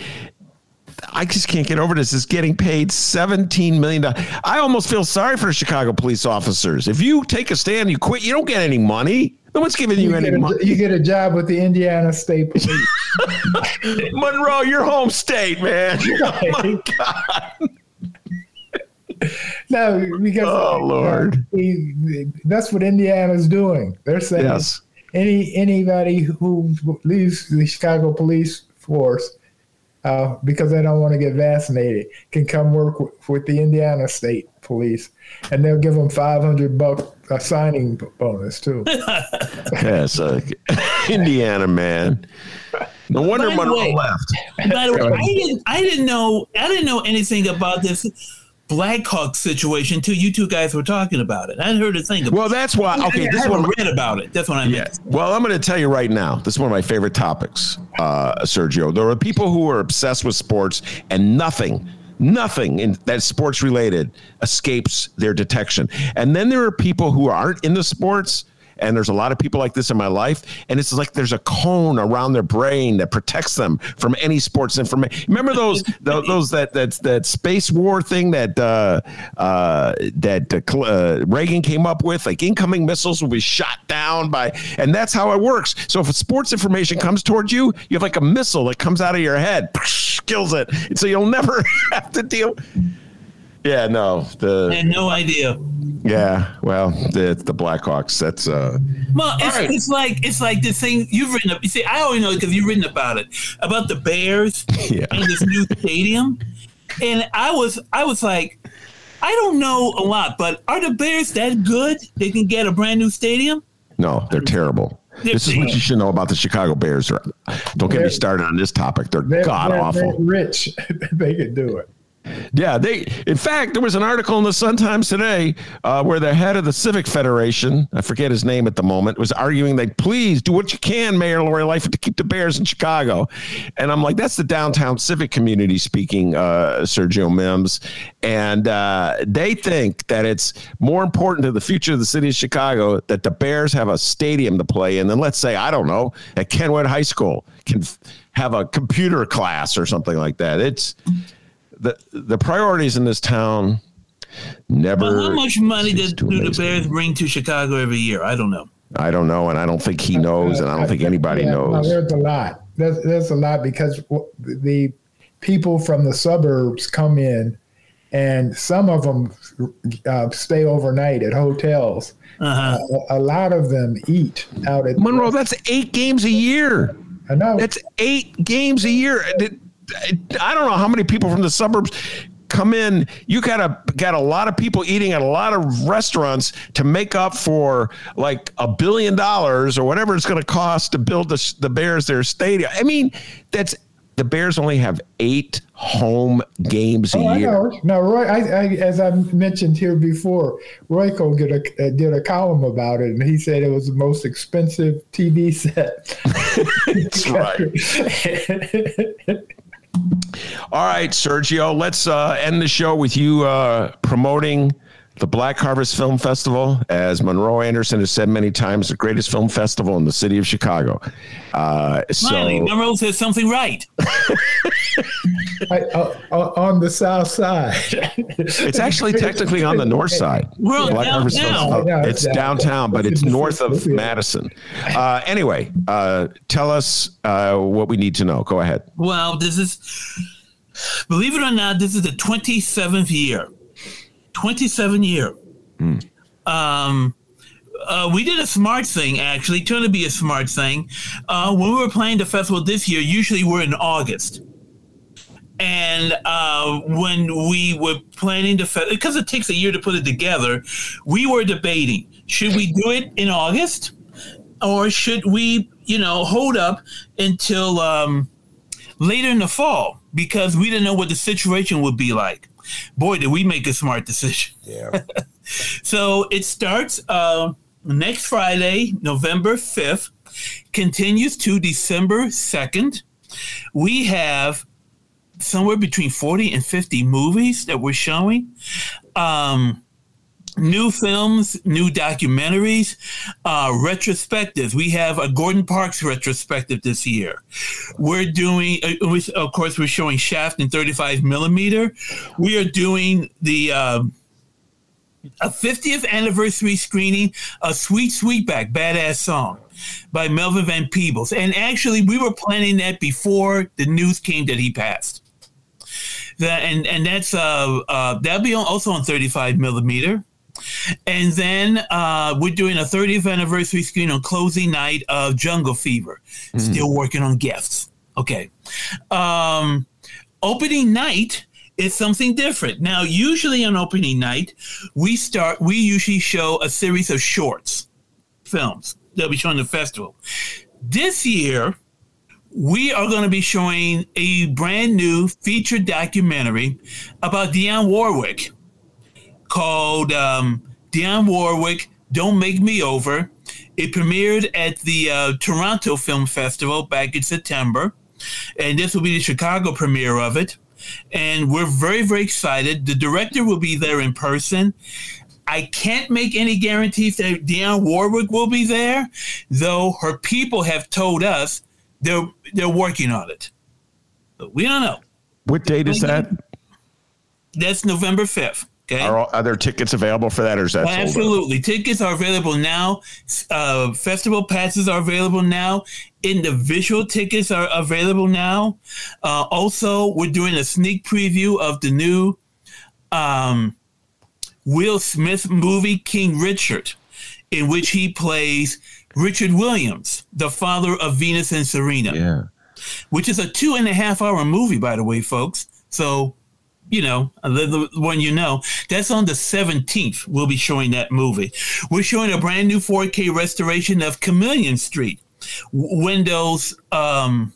I just can't get over this. Is getting paid seventeen million dollars. I almost feel sorry for Chicago police officers. If you take a stand, you quit. You don't get any money. No one's giving you, You any get, money. a, you get a job with the Indiana State Police. [laughs] Monroe, your home state, man. [laughs] Oh my God. no, because Oh, Lord. uh, he- that's what Indiana's doing. They're saying Yes. any anybody who leaves the Chicago police force uh, because they don't want to get vaccinated can come work with, with the Indiana State Police, and they'll give them five hundred buck a signing bonus too. [laughs] Yes, uh, [laughs] Indiana man. No wonder Monroe way- left. by the way, I didn't I didn't know I didn't know anything about this Blackhawk situation until you two guys were talking about it. I heard a thing about Well, that's why. Okay, I this one. read about it. That's what I meant. Yeah. Well, I'm going to tell you right now. This is one of my favorite topics, uh, Sergio. There are people who are obsessed with sports, and nothing, nothing in, that's sports related escapes their detection. And then there are people who aren't in the sports. And there's a lot of people like this in my life, and it's like there's a cone around their brain that protects them from any sports information. Remember those those, [laughs] those that that that space war thing that uh, uh, that uh, uh, Reagan came up with, like incoming missiles will be shot down by, and that's how it works. So if sports information comes towards you, you have like a missile that comes out of your head, [laughs] kills it, and so you'll never [laughs] have to deal. Yeah, no, I had no idea. yeah, well, the the Blackhawks. That's uh, Well, it's, right. it's like it's like this thing you've written up. You see, I only know because you've written about it about the Bears [laughs] Yeah. and this new stadium, and I was I was like, I don't know a lot, but are the Bears that good? They can get a brand new stadium. No, they're terrible. They're this is what you should know about the Chicago Bears. Don't get me They're- started on this topic. They're, They're, god awful. rich. [laughs] they could do it. Yeah, they. In fact, there was an article in the Sun Times today uh, where the head of the Civic Federation, I forget his name at the moment, was arguing that please do what you can, Mayor Lori Lightfoot, to keep the Bears in Chicago. And I'm like, that's the downtown civic community speaking, uh, Sergio Mims, and uh, they think that it's more important to the future of the city of Chicago that the Bears have a stadium to play in than let's say I don't know at Kenwood High School can have a computer class or something like that. It's the the priorities in this town never. Well, how much money cease did, to do the amaze me. Bears bring to Chicago every year? I don't know. I don't know, and I don't think he knows, and I don't think anybody Yeah, no, knows. there's a lot. There's, there's a lot because the people from the suburbs come in, and some of them uh, stay overnight at hotels. Uh-huh. A, a lot of them eat out at Monroe, that's eight games a year. I know. That's eight games a year. It- I don't know how many people from the suburbs come in. You got a got a lot of people eating at a lot of restaurants to make up for like a billion dollars or whatever it's going to cost to build the the Bears their stadium. I mean, that's the Bears only have eight home games a Oh, year. No, Roy. I, I, as I mentioned here before, Royko did a did a column about it, and he said it was the most expensive TV set. [laughs] That's right. [laughs] All right, Sergio, let's uh, end the show with you uh, promoting the Black Harvest Film Festival. As Monroe Anderson has said many times, the greatest film festival in the city of Chicago. Uh, Smiley, so, Monroe says something right. [laughs] I, uh, uh, on the south side. [laughs] it's actually technically on the north side. We're Black Harvest Film downtown. Festival. Yeah, It's yeah. downtown, but it's north of Yeah. Madison. Uh, anyway, uh, tell us uh, what we need to know. Go ahead. Well, this is, believe it or not, this is the 27th year. 27 year. Um, uh, we did a smart thing, actually, trying to be a smart thing. Uh, when we were playing the festival this year, usually we're in August. And uh, when we were planning the festival, because it takes a year to put it together, we were debating should we do it in August or should we, you know, hold up until um, later in the fall because we didn't know what the situation would be like. Boy, did we make a smart decision. Yeah. [laughs] So it starts uh, next Friday, November 5th, continues to December 2nd. We have somewhere between 40 and 50 movies that we're showing. Um, new films, new documentaries, uh, retrospectives. We have a Gordon Parks retrospective this year. We're doing, uh, of course, we're showing Shaft in 35 millimeter. We are doing the. um a 50th anniversary screening of Sweet Sweetback, Badass Song by Melvin Van Peebles. And actually, we were planning that before the news came that he passed. That, and and that's uh, uh, that'll be also on 35 millimeter. And then uh, we're doing a 30th anniversary screen on closing night of Jungle Fever. Still working on gifts. Okay. Um, opening night is something different. Now, usually on opening night, we start. We usually show a series of shorts, films that we show in the festival. This year, we are going to be showing a brand new feature documentary about Dionne Warwick called um, Dionne Warwick Don't Make Me Over. It premiered at the uh, Toronto Film Festival back in September, and this will be the Chicago premiere of it. And we're very, very excited. The director will be there in person. I can't make any guarantees that Dionne Warwick will be there, though her people have told us they're they're working on it. But we don't know. What date is that? That's November fifth. Okay. Are, there tickets available for that, or is that? Absolutely. Tickets are available now. Uh, festival passes are available now. Individual tickets are available now. Uh, also, we're doing a sneak preview of the new um, Will Smith movie, King Richard, in which he plays Richard Williams, the father of Venus and Serena, Yeah. which is a two and a half hour movie, by the way, folks. So you know, the, the, one you know. That's on the 17th. We'll be showing that movie. We're showing a brand new 4K restoration of Chameleon Street. Wendell's um,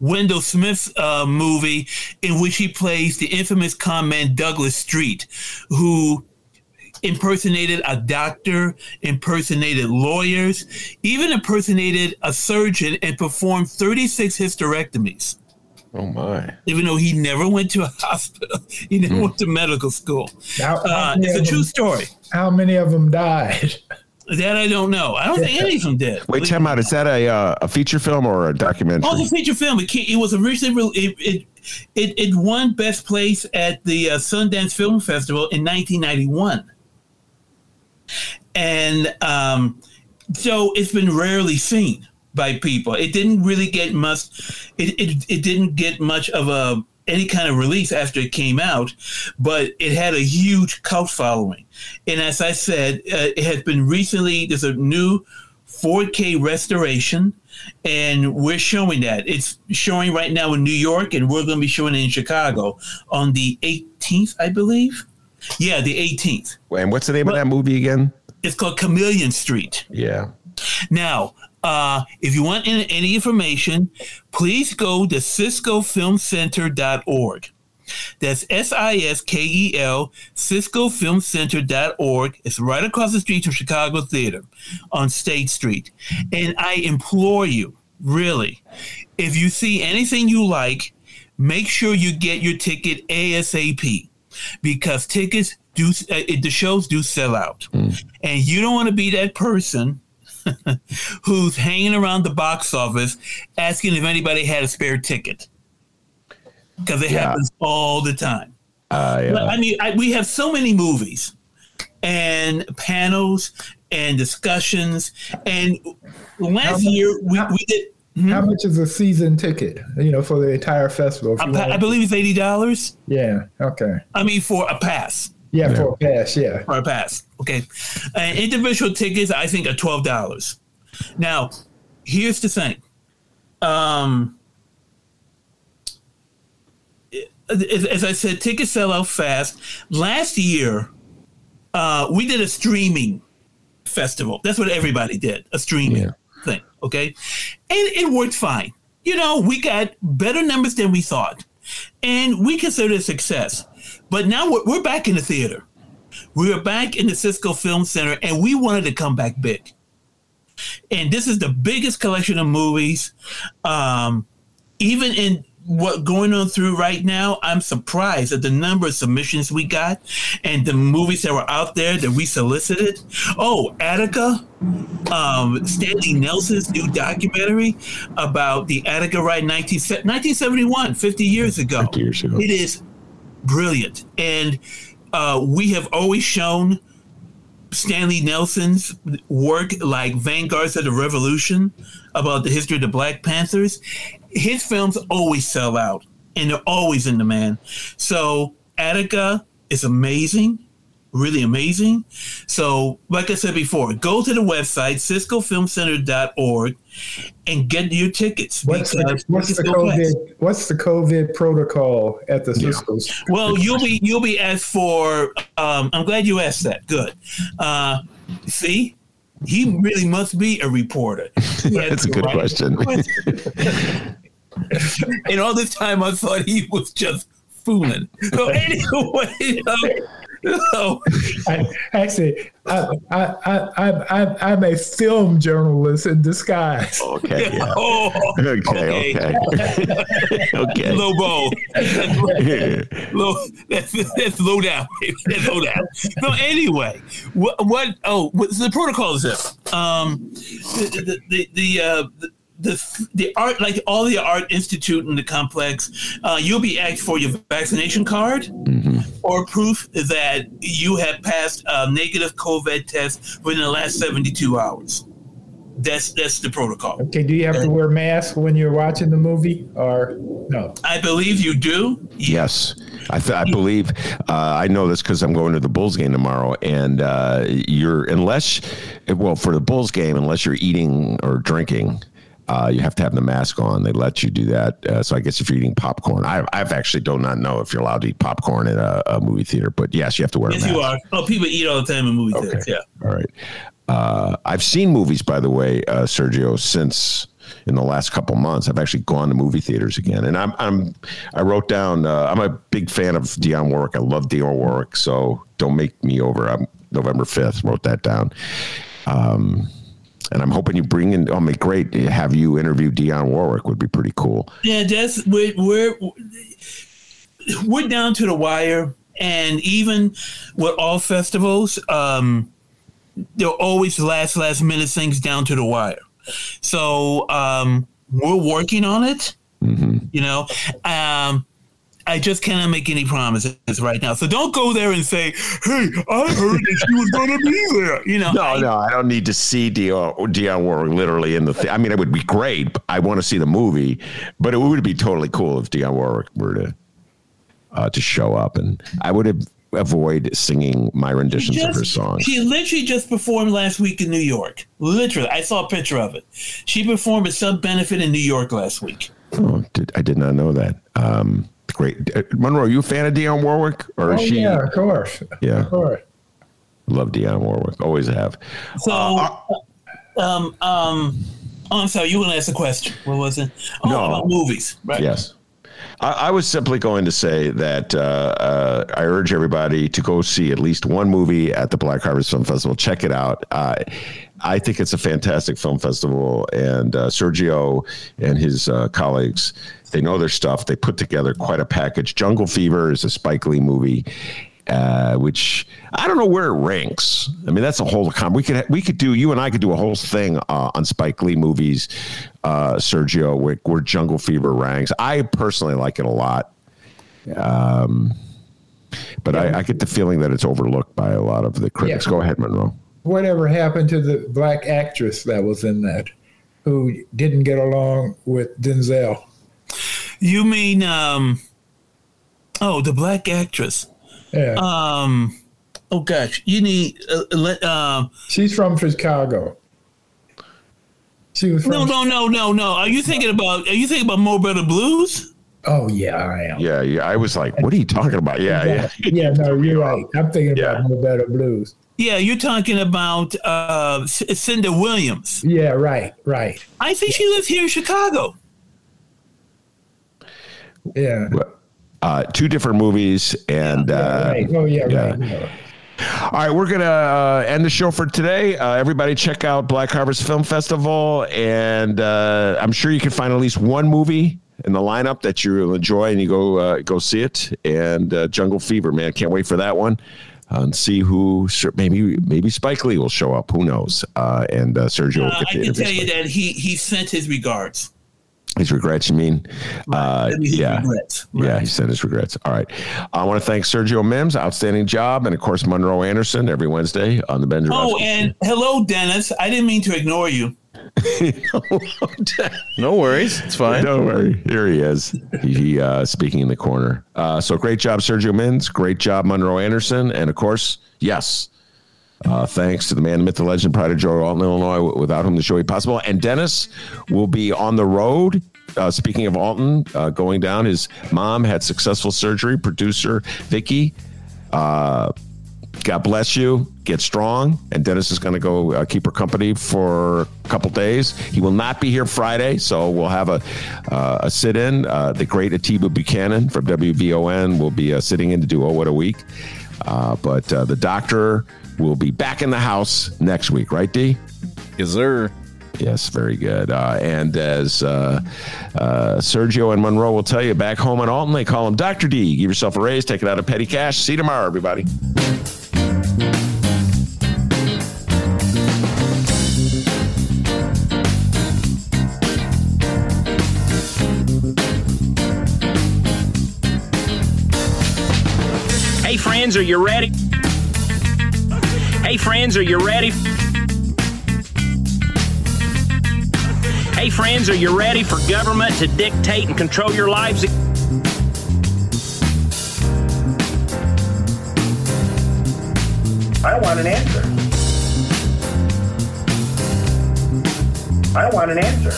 Wendell Smith's uh, movie in which he plays the infamous con man Douglas Street, who impersonated a doctor, impersonated lawyers, even impersonated a surgeon, and performed 36 hysterectomies. Oh my! Even though he never went to a [laughs] hospital, he never mm. went to medical school. How, how uh, it's a true story. How many of them died? That I don't know. I don't think any of them did. Wait, time out. Is that a uh, a feature film or a documentary? Oh, it's a feature film. It, it was originally it, it it it won best place at the uh, Sundance Film Festival in 1991, and um, so it's been rarely seen by people. It didn't really get much. It it, it didn't get much of a any kind of release after it came out, but it had a huge cult following. And as I said, uh, it has been recently, there's a new 4K restoration, and we're showing that. It's showing right now in New York, and we're going to be showing it in Chicago on the 18th, I believe. Yeah, the 18th. And what's the name but, of that movie again? It's called Chameleon Street. Yeah. Now, uh, if you want any, any information, please go to siskelfilmcenter.org. That's S I S K E L, SiskelFilmCenter.org. It's right across the street from Chicago Theater on State Street. And I implore you, really, if you see anything you like, make sure you get your ticket ASAP because tickets do, uh, the shows do sell out. Mm. And you don't want to be that person [laughs] who's hanging around the box office asking if anybody had a spare ticket because it yeah. happens all the time. Uh, yeah. I mean, I, we have so many movies and panels and discussions. And last year we, how, we did. Hmm? How much is a season ticket? You know, for the entire festival? I, I, believe it's eighty dollars. Yeah. Okay. I mean, for a pass. Yeah, yeah, for a pass. Yeah, for a pass. Okay, and individual tickets I think are twelve dollars. Now, here's the thing. Um, as I said, tickets sell out fast. Last year, uh, we did a streaming festival. That's what everybody did, a streaming yeah. thing. Okay, and it worked fine. You know, we got better numbers than we thought, and we consider it a success. But now we're, we're back in the theater. We are back in the Siskel Film Center, and we wanted to come back big. And this is the biggest collection of movies. Um, even in what going on through right now, I'm surprised at the number of submissions we got and the movies that were out there that we solicited. Oh, Attica, um, Stanley Nelson's new documentary about the Attica ride 19, 1971, 50 years ago. 50 years ago. It is brilliant. And uh, we have always shown Stanley Nelson's work, like Vanguards of the Revolution, about the history of the Black Panthers. His films always sell out, and they're always in demand. So Attica is amazing really amazing. So, like I said before, go to the website, siskelfilmcenter.org and get your tickets. What's, the, what's the COVID, what's the COVID protocol at the Siskel? Yeah. Well, you'll be you'll be asked for um, I'm glad you asked that. Good. Uh, see? He really must be a reporter. [laughs] That's a good question. [laughs] and all this time I thought he was just fooling. So anyway, um, [laughs] no. I, actually, I, I, I, I, am a film journalist in disguise. Okay. [laughs] Yeah. Oh, okay. Okay. Okay. [laughs] okay. Low That's, low, that's, that's low down. That's low down. So anyway, what? what oh, what, so the protocol is this. Um, the the the, uh, the the the art like all the art institute in the complex uh, you'll be asked for your vaccination card mm-hmm. or proof that you have passed a negative covid test within the last 72 hours. That's that's the protocol. Okay do you have to wear masks when you're watching the movie or no? I believe you do. Yes. I, th- I believe uh, i know this because i'm going to the bulls game tomorrow and uh, you're unless well for the bulls game unless you're eating or drinking Uh, you have to have the mask on. They let you do that. Uh, so I guess if you're eating popcorn, I, I've actually do not know if you're allowed to eat popcorn in a, a movie theater, but yes, you have to wear Yes, a mask. you are. Oh, people eat all the time in movie Okay. theaters. Yeah. All right. Uh, I've seen movies, by the way, uh, Sergio, since in the last couple months. I've actually gone to movie theaters again, and I'm I'm I wrote down. Uh, I'm a big fan of Dionne Warwick. I love Dionne Warwick, so don't make me over. I'm November fifth. Wrote that down. Um, and I'm hoping you bring in. Oh, my great! Have you interview Dionne Warwick would be pretty cool. Yeah, that's we're we're we're down to the wire, and even with all festivals, um, there are always last last minute things down to the wire. So um, we're working on it. You know, um, I just cannot make any promises right now. So don't go there and say, "Hey, I heard that she was going to be there." You know, No, I- no, I don't need to see Dionne, Dionne Warwick literally in the. Th- I mean, it would be great. but I want to see the movie, but it would be totally cool if Dionne Warwick were to uh, to show up, and I would have avoid singing my renditions of her just- songs. She literally just performed last week in New York. Literally, I saw a picture of it. She performed a sub benefit in New York last week. Oh, did, I did not know that. Um, great, uh, Monroe. Are you a fan of Dionne Warwick, or Oh is she? yeah, of course. Yeah. Of course. Love Dionne Warwick. Always have. So, Uh, um, um, oh, I'm sorry, you want to ask a question. What was it? Oh, No. about movies, right? Yes. I, I was simply going to say that uh, uh, I urge everybody to go see at least one movie at the Black Harvest Film Festival. Check it out. Uh, I think it's a fantastic film festival, and uh, Sergio and his uh, colleagues they know their stuff. They put together quite a package. Jungle Fever is a Spike Lee movie. Uh, which I don't know where it ranks. I mean, that's a whole com. We could we could do you and I could do a whole thing uh, on Spike Lee movies, uh, Sergio, where, where Jungle Fever ranks. I personally like it a lot, um, but I, I get the feeling that it's overlooked by a lot of the critics. Yeah. Go ahead, Monroe. Whatever happened to the black actress that was in that, who didn't get along with Denzel? You mean, um, oh, the black actress. Yeah, Um, oh gosh, you need. Uh, let, um, she's from Chicago. She was from. no, no, no, no, no. Are you thinking about? Are you thinking about Mo' Better Blues? Oh yeah, I am. Yeah, yeah. I was like, what are you talking about? Yeah, yeah. yeah. [laughs] No, you're right. I'm thinking Yeah. about Mo' Better Blues. Yeah, you're talking about uh, C- Cynda Williams. Yeah, right, right. I think she lives here in Chicago. Yeah. Uh, two different movies, and uh, right. Oh yeah, yeah. right. No. All right, we're gonna uh, end the show for today. Uh, everybody, check out Black Harvest Film Festival, and uh, I'm sure you can find at least one movie in the lineup that you'll enjoy, and you go uh, go see it. And uh, Jungle Fever, man, can't wait for that one. Uh, and see who maybe maybe Spike Lee will show up. Who knows? Uh, and uh, Sergio will get I can interview tell you that he he sent his regards. His regrets, you mean? Uh, That means his yeah. regrets. Yeah, he sent his regrets. All right. I want to thank Sergio Mims, outstanding job, and of course Monroe Anderson every Wednesday on the Ben Oh, Joravsky and hello, Dennis. I didn't mean to ignore you. [laughs] No worries. It's fine. Don't worry. Here he is. He uh, speaking in the corner. Uh, so great job, Sergio Mims. Great job, Monroe Anderson. And of course, yes. Uh, thanks to the man, the myth, the legend, pride of Joe Alton, Illinois, without whom the show would be possible. And Dennis will be on the road. Uh, speaking of Alton, uh, going down, his mom had successful surgery. Producer Vicky, uh, God bless you. Get strong. And Dennis is going to go uh, keep her company for a couple days. He will not be here Friday, so we'll have a uh, a sit in. Uh, the great Atiba Buchanan from WVON will be sitting in to do Oh What a Week. Uh, but uh, the doctor will be back in the house next week, right, D? Is there? Yes, very good. Uh, and as uh, uh, Sergio and Monroe will tell you, back home in Alton, they call him Dr. D. Give yourself a raise, take it out of petty cash. See you tomorrow, everybody. Hey friends, are you ready? Hey, friends, are you ready? Hey, friends, are you ready for government to dictate and control your lives? I want an answer. I want an answer.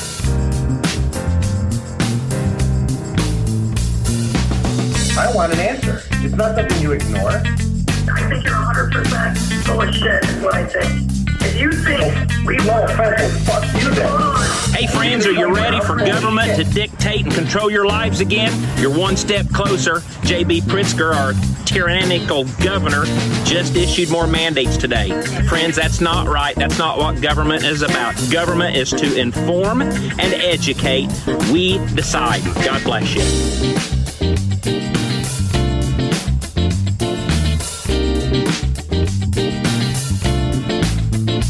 I want an answer. It's not something you ignore. I think you're 100% full of shit, is what I think. If you think we No offense, fuck you then. Hey, friends, are you ready for government to dictate and control your lives again? You're one step closer. J.B. Pritzker, our tyrannical governor, just issued more mandates today. Friends, that's not right. That's not what government is about. Government is to inform and educate. We decide. God bless you.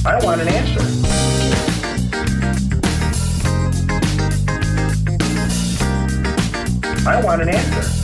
I want an answer. I want an answer.